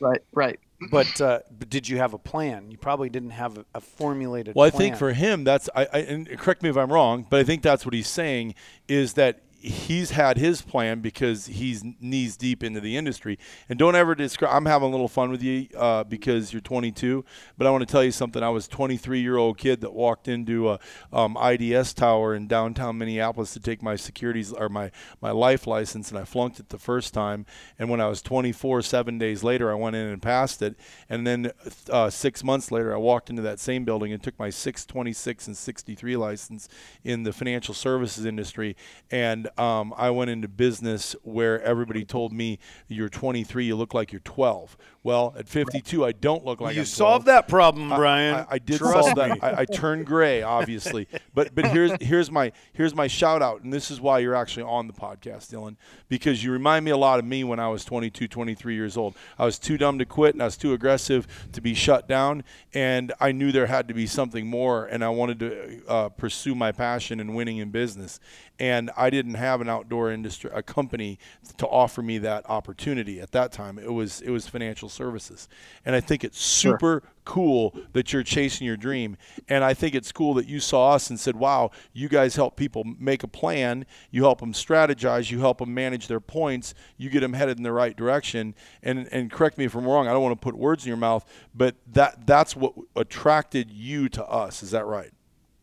Right, right. But, uh, but did you have a plan? You probably didn't have a, a formulated. Well, I think for him, that's I, I and correct me if I'm wrong, but I think that's what he's saying is that he's had his plan because he's knees deep into the industry. And don't ever describe. I'm having a little fun with you uh, because you're 22, but I want to tell you something. I was a 23 year old kid that walked into a um, IDS tower in downtown Minneapolis to take my securities or my my life license, and I flunked it the first time. And when I was 24, seven days later, I went in and passed it. And then uh, six months later, I walked into that same building and took my 626 and 63 license in the financial services industry. And um, I went into business where everybody told me, "You're 23, you look like you're 12." Well, at 52, I don't look like you I'm 12. solved that problem, I- Brian. I, I did Trust solve me. that. I, I turned gray, obviously. but but here's here's my here's my shout out, and this is why you're actually on the podcast, Dylan, because you remind me a lot of me when I was 22, 23 years old. I was too dumb to quit, and I was too aggressive to be shut down, and I knew there had to be something more, and I wanted to uh, pursue my passion in winning in business. And I didn't have an outdoor industry, a company to offer me that opportunity at that time. It was it was financial services, and I think it's super cool that you're chasing your dream. And I think it's cool that you saw us and said, wow, you guys help people make a plan. You help them strategize. You help them manage their points. You get them headed in the right direction. And, and correct me if I'm wrong. I don't want to put words in your mouth, but that, that's what attracted you to us. Is that right?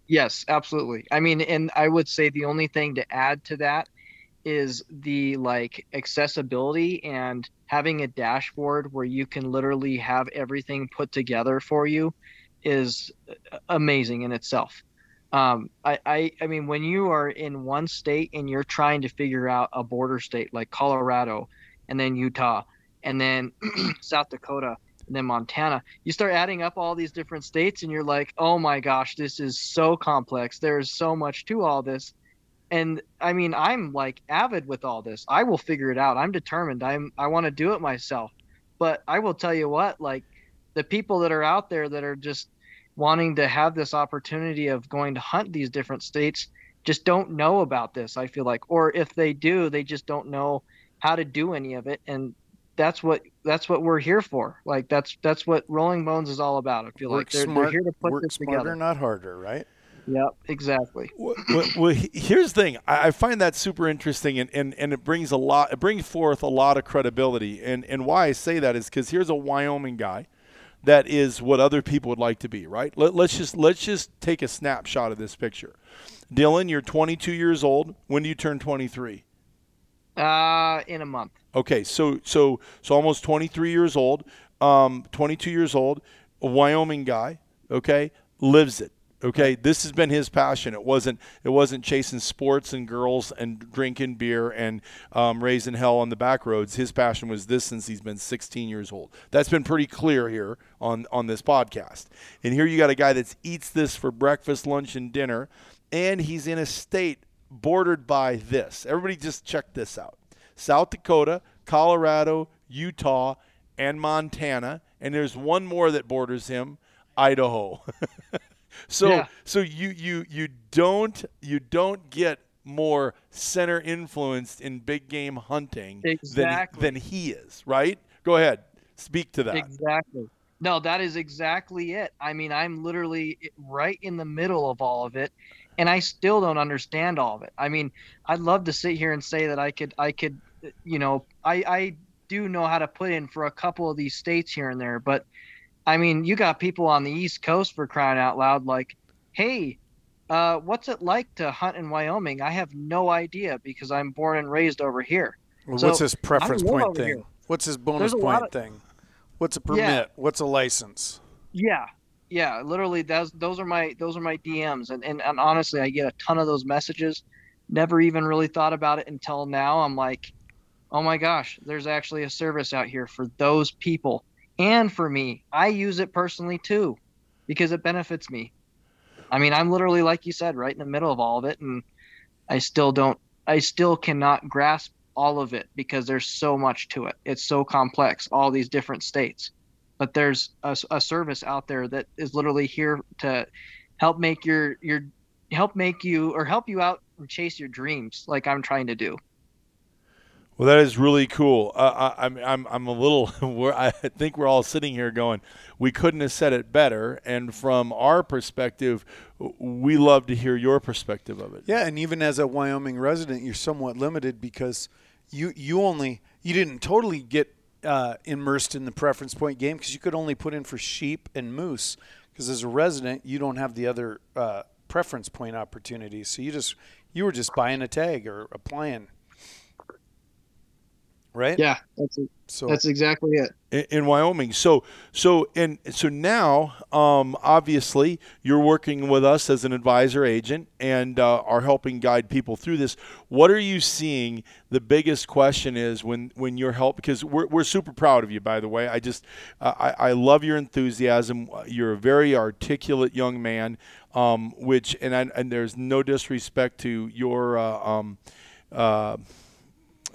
Yes, absolutely. I mean, and I would say the only thing to add to that is the like accessibility and having a dashboard where you can literally have everything put together for you is amazing in itself. Um, I, I, I mean, when you are in one state and you're trying to figure out a border state like Colorado and then Utah and then South Dakota and then Montana, you start adding up all these different states and you're like, oh my gosh, this is so complex. There's so much to all this. And I mean, I'm like avid with all this. I will figure it out. I'm determined. I'm I want to do it myself. But I will tell you what, like the people that are out there that are just wanting to have this opportunity of going to hunt these different states just don't know about this, I feel like. Or if they do, they just don't know how to do any of it and that's what that's what we're here for. Like that's that's what Rolling Bones is all about. I feel Work like they're, smart, they're here to put work this smarter, together. not harder, right? Yep, exactly. Well, well, well, here's the thing. I I find that super interesting, and, and, and it brings a lot. It brings forth a lot of credibility. And and why I say that is because here's a Wyoming guy, that is what other people would like to be. Right? Let, let's just let's just take a snapshot of this picture. Dylan, you're 22 years old. When do you turn 23? Uh, in a month. Okay, so so so almost 23 years old, um, 22 years old, a Wyoming guy. Okay, lives it. Okay, this has been his passion. It wasn't it wasn't chasing sports and girls and drinking beer and um, raising hell on the back roads. His passion was this since he's been 16 years old. That's been pretty clear here on on this podcast. And here you got a guy that eats this for breakfast, lunch, and dinner, and he's in a state bordered by this. Everybody, just check this out. South Dakota, Colorado, Utah, and Montana, and there's one more that borders him, Idaho. so Yeah. so you you you don't you don't get more center influenced in big game hunting Exactly. than than he is, right? Go ahead. Speak to that. Exactly. No, that is exactly it. I mean, I'm literally right in the middle of all of it, and I still don't understand all of it. I mean, I'd love to sit here and say that I could, I could, you know, I, I do know how to put in for a couple of these states here and there, but I mean, you got people on the East Coast for crying out loud, like, hey, uh, what's it like to hunt in Wyoming? I have no idea because I'm born and raised over here. Well, So, what's his preference point thing? here. What's his bonus There's a lot point of- thing? What's a permit? Yeah. What's a license? Yeah, yeah. Literally, those those are my those are my DMs, and, and and honestly, I get a ton of those messages. Never even really thought about it until now. I'm like, oh my gosh, there's actually a service out here for those people and for me. I use it personally too, because it benefits me. I mean, I'm literally like you said, right in the middle of all of it, and I still don't. I still cannot grasp all of it because there's so much to it. It's so complex, all these different states but there's a, a service out there that is literally here to help make your your help make you or help you out and chase your dreams like I'm trying to do. Well, that is really cool. Uh, I, I'm, I'm, I'm a little. We're, I think we're all sitting here going, we couldn't have said it better. And from our perspective, we love to hear your perspective of it. Yeah, and even as a Wyoming resident, you're somewhat limited because you you only you didn't totally get uh, immersed in the preference point game because you could only put in for sheep and moose. Because as a resident, you don't have the other uh, preference point opportunities. So you just you were just buying a tag or applying, right? Yeah, that's So that's exactly it. in, in Wyoming. So so and so now, um, obviously, you're working with us as an advisor agent and uh, are helping guide people through this. What are you seeing? The biggest question is when when you're help because we're we're super proud of you. By the way, I just uh, I I love your enthusiasm. You're a very articulate young man. Um, which and I, and there's no disrespect to your uh, um, uh,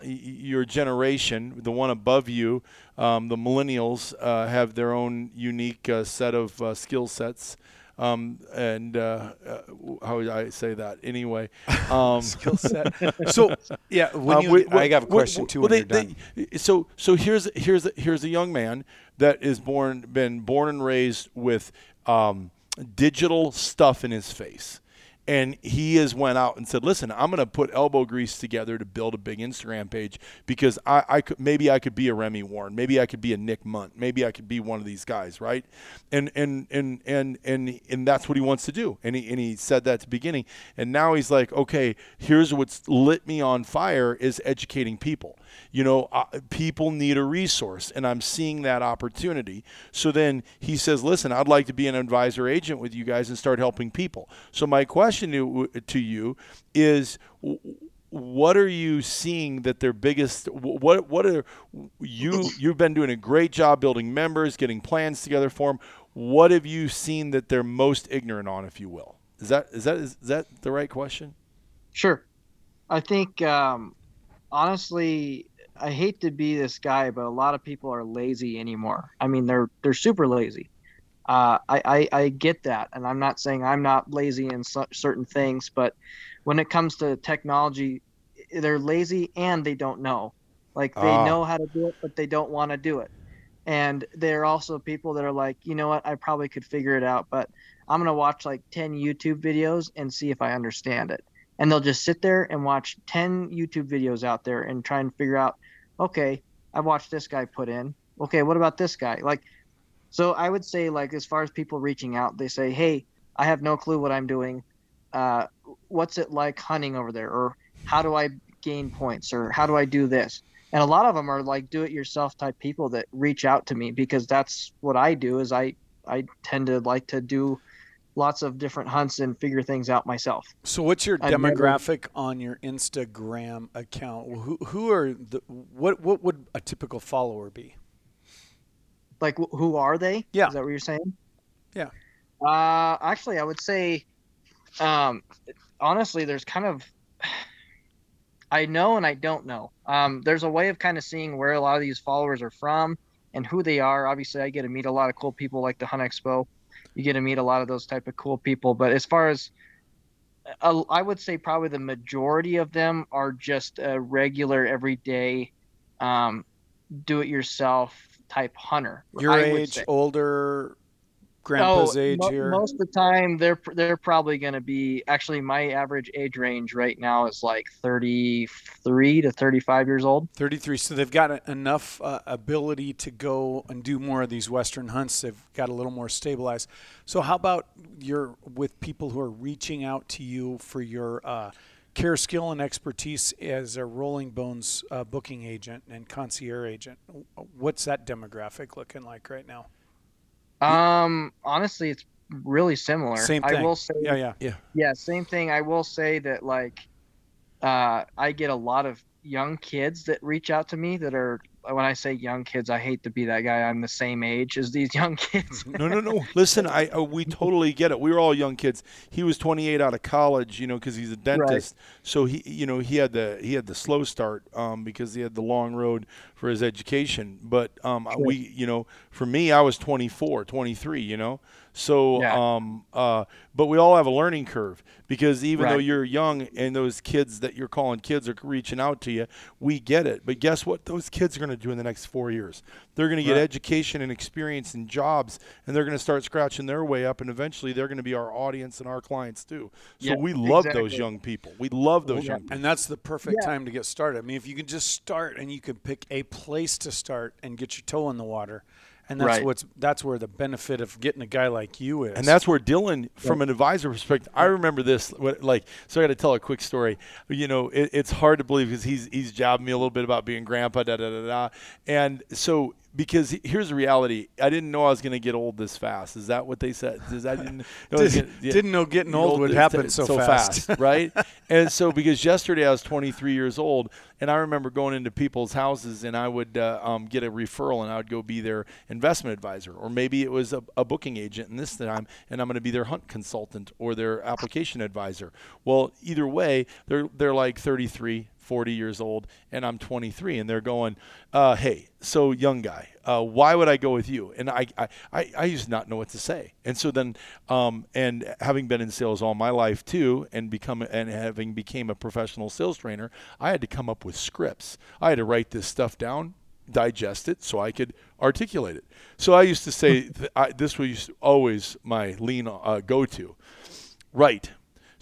your generation, the one above you, um, the millennials uh, have their own unique uh, set of uh, skill sets. Um, and uh, uh, how would I say that? Anyway, um, skill set. so yeah, when uh, you, we- I have a question we- too. well, they- they- so so here's here's here's a young man that is born been born and raised with um, digital stuff in his face. And he has went out and said, "Listen, I'm going to put elbow grease together to build a big Instagram page because I, I could maybe I could be a Remy Warren, maybe I could be a Nick Munt, maybe I could be one of these guys, right? And and and and and and that's what he wants to do. And he and he said that at the beginning. And now he's like, okay, here's what's lit me on fire is educating people. You know, uh, people need a resource, and I'm seeing that opportunity. So then he says, listen, I'd like to be an advisor agent with you guys and start helping people. So my question to, to you is what are you seeing that their biggest what what are you you've been doing a great job building members getting plans together for them what have you seen that they're most ignorant on if you will is that is that is that the right question Sure. I think um, honestly, I hate to be this guy, but a lot of people are lazy anymore. I mean, they're they're super lazy. Uh, I, I I get that, and I'm not saying I'm not lazy in cer- certain things, but when it comes to technology, they're lazy and they don't know. Like they Ah. know how to do it, but they don't want to do it. And there are also people that are like, you know what, I probably could figure it out, but I'm gonna watch like 10 YouTube videos and see if I understand it. And they'll just sit there and watch 10 YouTube videos out there and try and figure out, okay, I watched this guy put in. Okay, what about this guy? Like, so I would say, like, as far as people reaching out, they say, hey, I have no clue what I'm doing. Uh, what's it like hunting over there? Or how do I gain points? Or how do I do this? And a lot of them are like do-it-yourself type people that reach out to me because that's what I do. Is I I tend to like to do lots of different hunts and figure things out myself. So, what's your demographic on your Instagram account? Who, who are the what? What would a typical follower be? Like, wh- who are they? Yeah. Is that what you're saying? Yeah. Uh, actually, I would say, um, honestly, there's kind of, I know and I don't know. Um, there's a way of kind of seeing where a lot of these followers are from and who they are. Obviously, I get to meet a lot of cool people like the Hunt Expo. You get to meet a lot of those type of cool people. But as far as uh, I would say, probably the majority of them are just a regular, everyday, um, do-it-yourself type hunter. Your age, say. older, grandpa's Oh, age mo- here. Most of the time, they're they're probably going to be. Actually, my average age range right now is like 33 to 35 years old. 33 so they've got a- enough uh, ability to go and do more of these western hunts they've got a little more stabilized so how about your with people who are reaching out to you for your uh, care skill and expertise as a rolling bones uh, booking agent and concierge agent what's that demographic looking like right now Um, honestly, it's really similar. same thing I will say, yeah yeah yeah, same thing. I will say that like, uh, I get a lot of young kids that reach out to me that are. When I say young kids, I hate to be that guy. I'm the same age as these young kids. No, no, no. Listen, I uh, we totally get it. We were all young kids. He was 28 out of college, you know, because he's a dentist. So he, you know, he had the he had the slow start um, because he had the long road for his education. But um, we, you know, for me, I was 24, 23. You know, so Yeah. um, uh, but we all have a learning curve because even though you're young and those kids that you're calling kids are reaching out to you, we get it. But guess what? Those kids are going to do in the next four years. They're going to get Right. education and experience and jobs, and they're going to start scratching their way up, and eventually they're going to be our audience and our clients too. So Yeah, we love those young people. We love those Yeah, young people. and that's the perfect Yeah. time to get started. I mean, if you can just start and you can pick a place to start and get your toe in the water, and that's Right. what's that's where the benefit of getting a guy like you is. And that's where Dylan, from an advisor perspective, I remember this. What, like, so I got to tell a quick story. You know, it, it's hard to believe because he's he's jabbing me a little bit about being grandpa, da da da da. And so, because here's the reality, I didn't know I was going to get old this fast. Is that what they said? Is that didn't, know Did, yeah. didn't know getting old would is- happen so, fast. right? And so, because yesterday I was 23 years old, and I remember going into people's houses, and I would uh, um, get a referral, and I would go be their investment advisor, or maybe it was a, a booking agent, and this time, and I'm going to be their hunt consultant or their application advisor. Well, either way, they're they're like 33. 40 years old and I'm 23 and they're going uh, hey so young guy uh, why would I go with you? And I, I, I, I used to not know what to say. And so then um, and having been in sales all my life too and become and having became a professional sales trainer I had to come up with scripts. I had to write this stuff down digest it so I could articulate it. So I used to say th- I, this was always my lean uh, go to right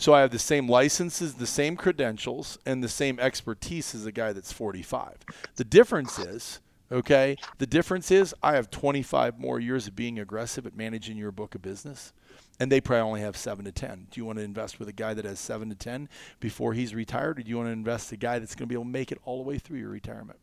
so I have the same licenses, the same credentials, and the same expertise as a guy that's 45. The difference is, okay, the difference is I have 25 more years of being aggressive at managing your book of business, and they probably only have seven to 10. Do you want to invest with a guy that has seven to 10 before he's retired, or do you want to invest a guy that's going to be able to make it all the way through your retirement?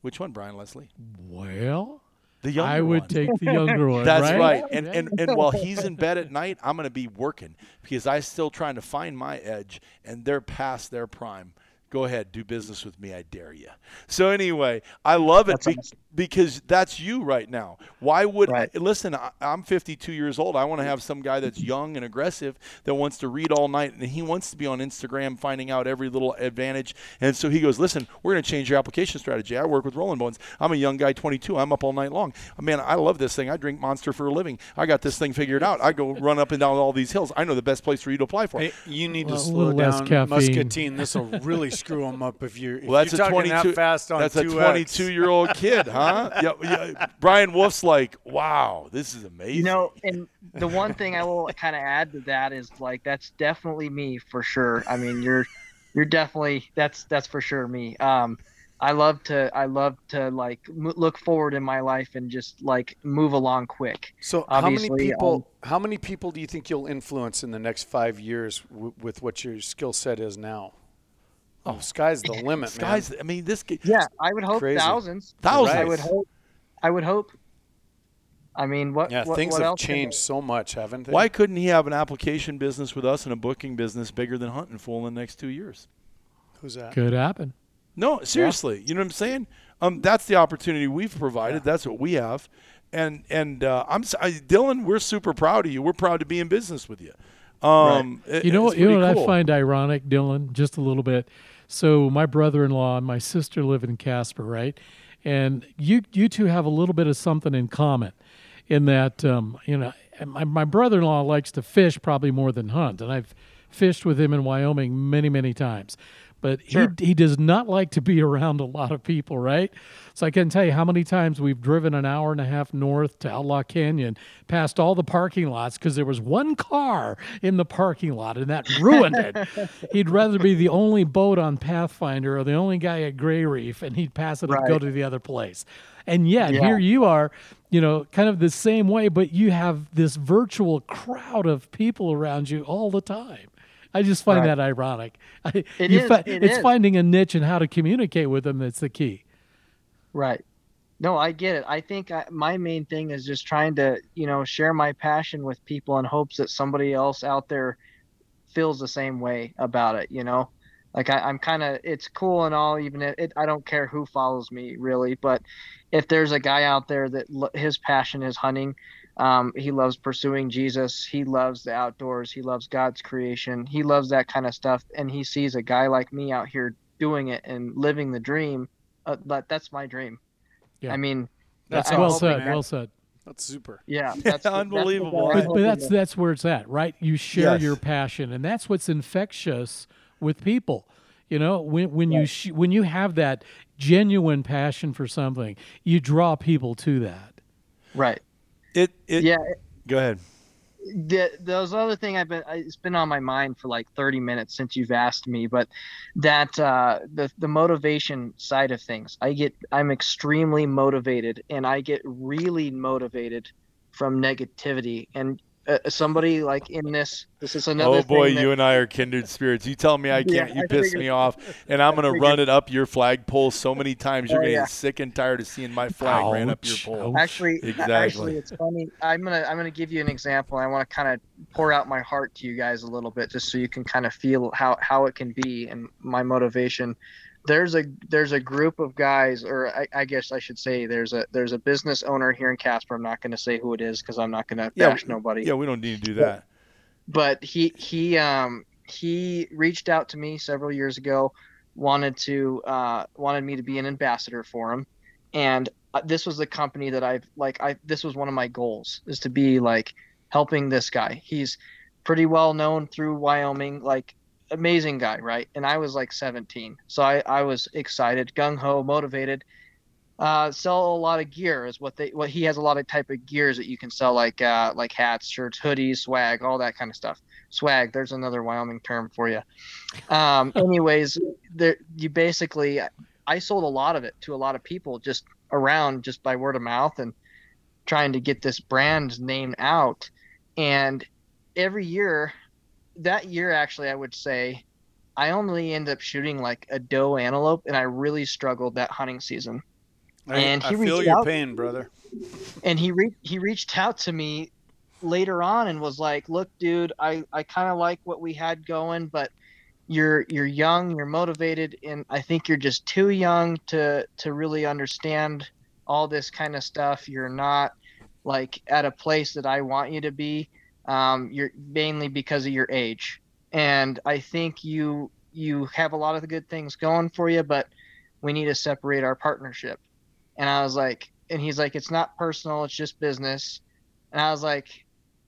Which one, Brian Leslie? Well, The younger I would one. take the younger one. That's right. right. And, and and while he's in bed at night, I'm going to be working because I'm still trying to find my edge, and they're past their prime. Go ahead, do business with me. I dare you. So anyway, I love it That's be- awesome. Because that's you right now. Why would Right. listen? I, I'm 52 years old. I want to have some guy that's young and aggressive that wants to read all night, and he wants to be on Instagram finding out every little advantage. And so he goes, "Listen, we're going to change your application strategy. I work with Rolling Bones. I'm a young guy, 22. I'm up all night long. Man, I love this thing. I drink Monster for a living. I got this thing figured out. I go run up and down all these hills. I know the best place for you to apply for." Hey, you need Well, to slow little less down, caffeine. muscatine. This will really screw them up if you're. If Well, that's you're a talking 22 that fast on That's a 2X. 22 year old kid, huh? Yeah, yeah. Brian Wolf's like, wow, this is amazing. You know, and the one thing I will kind of add to that is like that's definitely me for sure. I mean, you're you're definitely that's that's for sure me. Um, I love to I love to like m- look forward in my life and just like move along quick. So how many people? um, how many people do you think you'll influence in the next five years w- with what your skill set is now? Oh, sky's the limit, Guys, man. I mean, this kid, Yeah, I would hope Crazy. thousands. Thousands. I would hope. I would hope. I mean, what? Yeah, what, things what have else changed so much, haven't they? why couldn't he have an application business with us and a booking business bigger than Hunting Fool in the next two years? Who's that? Could happen. No, seriously. You know what I'm saying? Um, that's the opportunity we've provided. That's what we have. And and uh, I'm s- I, Dylan. We're super proud of you. We're proud to be in business with you. Um, it- You know, what- you know what cool. I find ironic, Dylan, just a little bit. So my brother-in-law and my sister live in Casper, right? And you you two have a little bit of something in common, in that um, you know my, my brother-in-law likes to fish probably more than hunt, and I've fished with him in Wyoming many many times. But Sure. he he does not like to be around a lot of people, right? So I can tell you how many times we've driven an hour and a half north to Outlaw Canyon, past all the parking lots because there was one car in the parking lot, and that ruined it. he'd rather be the only boat on Pathfinder or the only guy at Gray Reef, and he'd pass it and go to the other place. And yet Yeah. here you are, you know, kind of the same way, but you have this virtual crowd of people around you all the time. I just find Right. that ironic. I, It is, fi- it it's is. finding a niche and how to communicate with them that's the key. Right. No, I get it. I think I, my main thing is just trying to, you know, share my passion with people in hopes that somebody else out there feels the same way about it. You know, like I, I'm kind of, it's cool and all, even if it, I don't care who follows me really, but if there's a guy out there that lo- his passion is hunting, um, he loves pursuing Jesus, he loves the outdoors, he loves God's creation, he loves that kind of stuff, and he sees a guy like me out here doing it and living the dream. Uh, but that's my dream. Yeah. I mean, That's I'm well said. that- Well said. That's super. Yeah, that's the- that's the Unbelievable. goal. But, but that's that's where it's at, right? You share Yes. your passion, and that's what's infectious with people. You know, when when you sh- when you have that genuine passion for something, you draw people to that. right. It, it, Yeah, Go ahead. the those other thing I've been it's been on my mind for like 30 minutes since you've asked me, but that uh, the the motivation side of things, I get I'm extremely motivated, and I get really motivated from negativity. And uh, somebody like in this, this is another. Oh boy, thing that- you and I are kindred spirits. You tell me I can't, you I piss figured- me off, and I'm gonna run it up your flagpole so many times you're Oh, gonna yeah. get sick and tired of seeing my flag ran up your pole. Ouch. Actually, Exactly. actually, it's funny. I'm gonna I'm gonna give you an example. I want to kind of pour out my heart to you guys a little bit, just so you can kind of feel how how it can be and my motivation. There's a there's a group of guys, or I, I guess I should say there's a there's a business owner here in Casper. I'm not going to say who it is because I'm not going to Yeah, bash nobody Yeah, we don't need to do that. but he he um he reached out to me several years ago wanted to uh wanted me to be an ambassador for him and uh, this was the company that i've like i this was one of my goals is to be like helping this guy he's pretty well known through wyoming like amazing guy right and i was like 17 so i i was excited gung-ho motivated uh, sell a lot of gear is what they what he has a lot of type of gears that you can sell like uh, like hats, shirts, hoodies, swag, all that kind of stuff. Swag, there's another Wyoming term for you. Um, anyways, there you basically I sold a lot of it to a lot of people just around just by word of mouth and trying to get this brand name out. And every year, that year actually, I would say, I only end up shooting like a doe antelope, and I really struggled that hunting season I, And I he feel your out- pain, brother. and he re- he reached out to me later on and was like, "Look, dude, I I kind of like what we had going, but you're you're young, you're motivated, and I think you're just too young to to really understand all this kind of stuff. You're not like at a place that I want you to be. Um, you're mainly because of your age, and I think you you have a lot of the good things going for you, but we need to separate our partnership." And I was like, and he's like, it's not personal, it's just business. And I was like,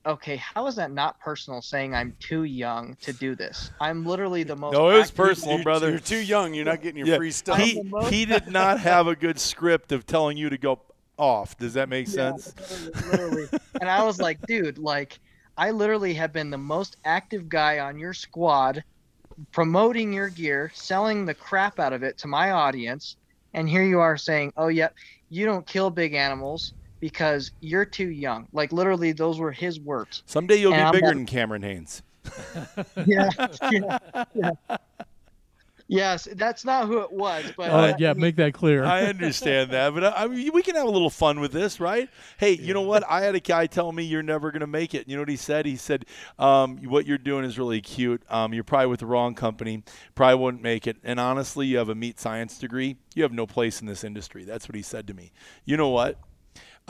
okay, how is that not personal? Saying I'm too young to do this. I'm literally the most. No, it was personal, You're- brother. You're too young. You're not getting your Yeah, free stuff. he, I'm the most- he did not have a good script of telling you to go off. Does that make Yeah, sense? literally, literally. and I was like, dude, like, I literally have been the most active guy on your squad, promoting your gear, selling the crap out of it to my audience, and here you are saying, oh, yep, you don't kill big animals because you're too young. Like, literally, those were his words. Someday you'll And be I'm bigger like- than Cameron Hanes. Yeah, yeah, yeah. Yes, that's not who it was, but Uh, uh, yeah, make that clear. I understand that, but I, I mean, we can have a little fun with this, right? Hey, you know what? I had a guy tell me you're never going to make it. You know what he said? He said, um, "What you're doing is really cute. Um, you're probably with the wrong company. Probably wouldn't make it. And honestly, you have a meat science degree. You have no place in this industry." That's what he said to me. You know what?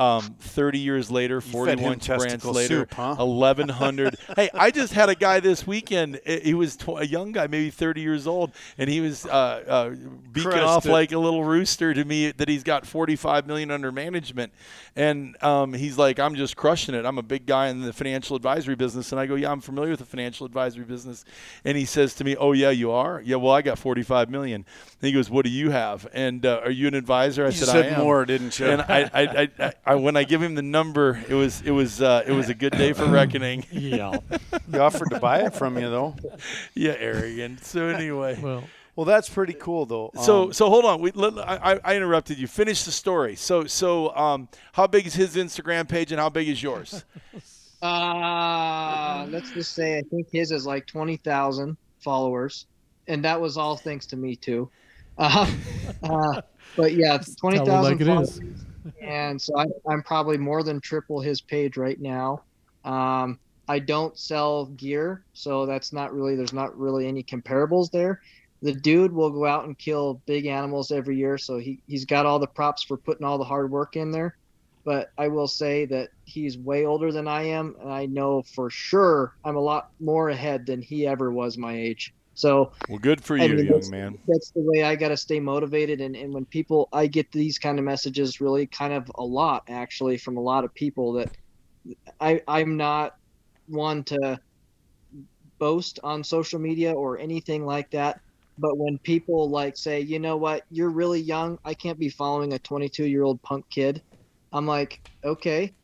Um, 30 years later, You fed him 41 brands later, soup, huh? 1100. hey, I just had a guy this weekend. He was tw- a young guy, maybe 30 years old, and he was uh, uh, beaking off it. like a little rooster to me that he's got 45 million under management. And um, he's like, I'm just crushing it. I'm a big guy in the financial advisory business. And I go, Yeah, I'm familiar with the financial advisory business. And he says to me, Oh, yeah, you are? Yeah, well, I got 45 million. And he goes, What do you have? And uh, are you an advisor? I You said, said I am. more, didn't you? And I, I, I, I, I, when I give him the number, it was, it was, uh, it was a good day for reckoning. yeah. he offered to buy it from you, though. yeah, arrogant. So anyway, Well, Well, that's pretty cool, though. so Um, so hold on. We, let, I, I- I interrupted you. Finish the story. So so um, how big is his Instagram page and how big is yours? Uh, let's just say I think his is like twenty thousand followers, and that was all thanks to me too. Uh, uh, but yeah, twenty tell like followers, is. And so I, I'm probably more than triple his page right now. Um, I don't sell gear, so that's not really there's not really any comparables there. The dude will go out and kill big animals every year, so he he's got all the props for putting all the hard work in there. But I will say that he's way older than I am, and I know for sure I'm a lot more ahead than he ever was my age. So Well, good for I you, mean, young man. that's the way I got to stay motivated. And, and when people, I get these kind of messages really kind of a lot actually from a lot of people that I, I'm not one to boast on social media or anything like that. But when people like say, you know what, you're really young, I can't be following a 22 year old punk kid. I'm like, okay,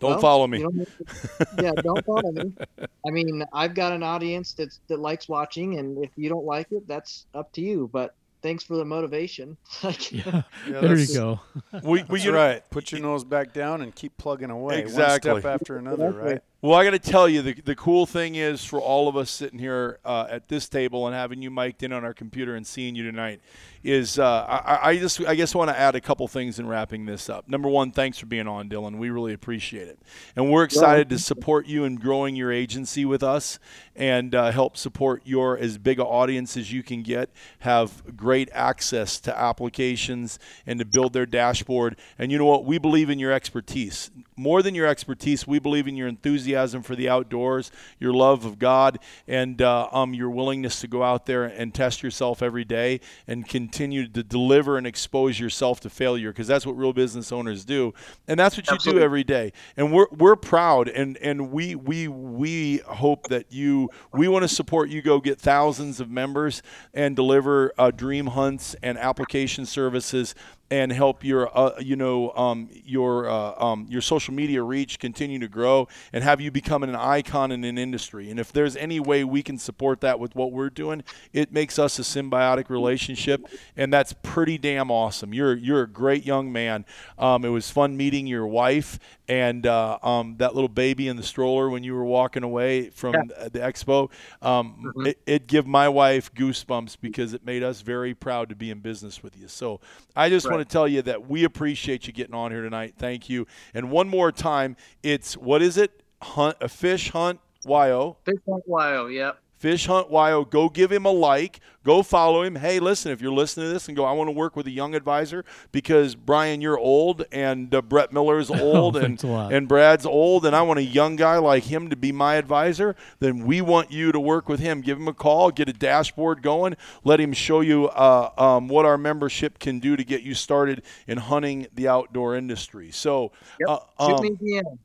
Don't well, follow me. you don't to- yeah, don't follow me. I mean, I've got an audience that's that likes watching, and if you don't like it, that's up to you. But thanks for the motivation. Like, Yeah. Yeah, there you that's- go. we, we, That's you know- right. Put your nose back down and keep plugging away. Exactly. One step after another, Exactly. right? Well, I got to tell you, the, the cool thing is for all of us sitting here uh, at this table and having you mic'd in on our computer and seeing you tonight is uh, I, I just I guess want to add a couple things in wrapping this up. Number one, thanks for being on, Dylan. We really appreciate it, and we're excited to support you in growing your agency with us and uh, help support your as big a audience as you can get. Have great access to applications and to build their dashboard. And you know what? We believe in your expertise more than your expertise. We believe in your enthusiasm for the outdoors, your love of God, and uh, um, your willingness to go out there and test yourself every day and continue to deliver and expose yourself to failure because that's what real business owners do, and that's what you Absolutely. do every day. And we're we're proud, and and we we we hope that you we want to support you. Go get thousands of members and deliver uh, dream hunts and application services and help your uh, you know um, your uh, um, your social media reach continue to grow and have you become an icon in an industry. And if there's any way we can support that with what we're doing, it makes us a symbiotic relationship, and that's pretty damn awesome. You're you're a great young man. Um, it was fun meeting your wife and uh, um, that little baby in the stroller when you were walking away from the expo. Um, it, it give my wife goosebumps because it made us very proud to be in business with you. So I just want to tell you that we appreciate you getting on here tonight. Thank you. And one more time, it's what is it? Hunt a fish hunt. Yo. Fish Hunt Wyo, yep. Fish Hunt Wyo. Go give him a like. Go follow him. Hey, listen, if you're listening to this and go, I want to work with a young advisor because Brian, you're old and uh, Brett is old and, thanks a lot. and Brad's old and I want a young guy like him to be my advisor, then we want you to work with him. Give him a call, get a dashboard going, let him show you uh, um, what our membership can do to get you started in hunting the outdoor industry. So, uh, Shoot um,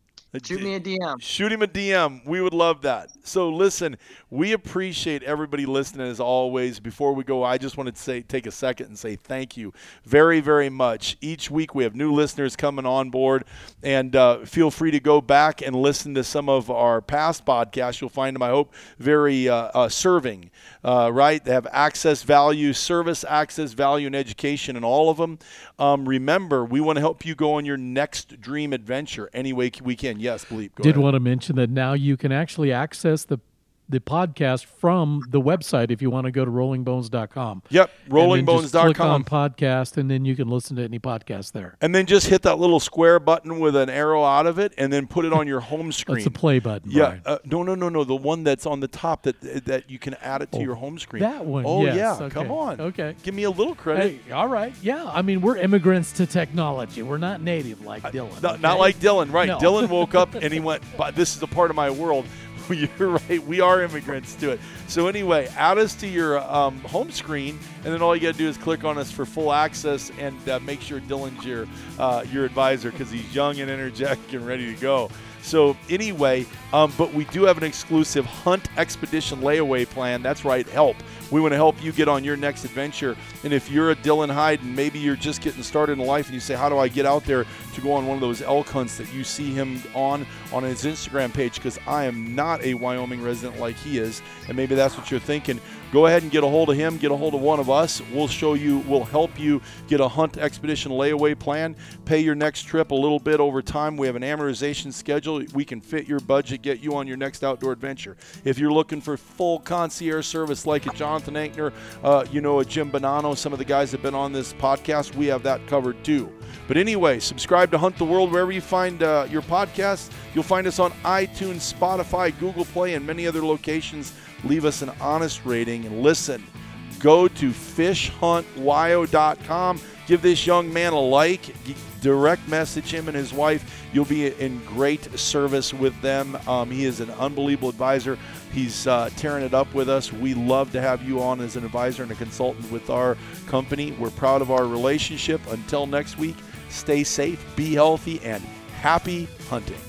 Shoot me a DM. Shoot him a DM. We would love that. So listen, we appreciate everybody listening as always. Before we go, I just wanted to say take a second and say thank you very, very much. Each week we have new listeners coming on board, and uh, feel free to go back and listen to some of our past podcasts. You'll find them, I hope, very uh, uh, serving. Uh, right? They have access value, service access value, and education in all of them. Um, remember, we want to help you go on your next dream adventure any way we can. Yes, Bleep. Go Did ahead. want to mention that now you can actually access the the podcast from the website if you want to go to rollingbones.com. Yep, And then just Click on rollingbones.com. podcast, and then you can listen to any podcast there. And then just hit that little square button with an arrow out of it, and then put it on your home screen. That's the play button. Yeah, uh, no, no, no, no. The one that's on the top that that you can add it to Oh, your home screen. that one, Oh yes, yeah, okay, come on. okay. give me a little credit. Hey, all right. Yeah, I mean, we're immigrants to technology. We're not native like Dylan. No, Not okay? like Dylan, right? No. Dylan woke up and he went, "But this is a part of my world." You're right. We are immigrants to it. So anyway, add us to your um, home screen, and then all you got to do is click on us for full access, and uh, make sure Dylan's your uh, your advisor because he's young and energetic and ready to go. So anyway, um, but we do have an exclusive Hunt Expedition layaway plan. That's right, help. We want to help you get on your next adventure. And if you're a Dylan Hyde and maybe you're just getting started in life and you say, How do I get out there to go on one of those elk hunts that you see him on on his Instagram page? Because I am not a Wyoming resident like he is. And maybe that's what you're thinking. Go ahead and get a hold of him, get a hold of one of us. We'll show you, we'll help you get a Hunt Expedition layaway plan. Pay your next trip a little bit over time. We have an amortization schedule. We can fit your budget, get you on your next outdoor adventure. If you're looking for full concierge service like a Jonathan Ankner, uh, you know, a Jim Bonanno, some of the guys that have been on this podcast, we have that covered too. But anyway, subscribe to Hunt the World wherever you find uh, your podcast. You'll find us on iTunes, Spotify, Google Play, and many other locations. Leave us an honest rating and listen. Go to fishhuntwyo.com. Give this young man a like. Direct message him and his wife. You'll be in great service with them. Um, he is an unbelievable advisor. He's uh, tearing it up with us. We love to have you on as an advisor and a consultant with our company. We're proud of our relationship. Until next week, stay safe, be healthy, and happy hunting.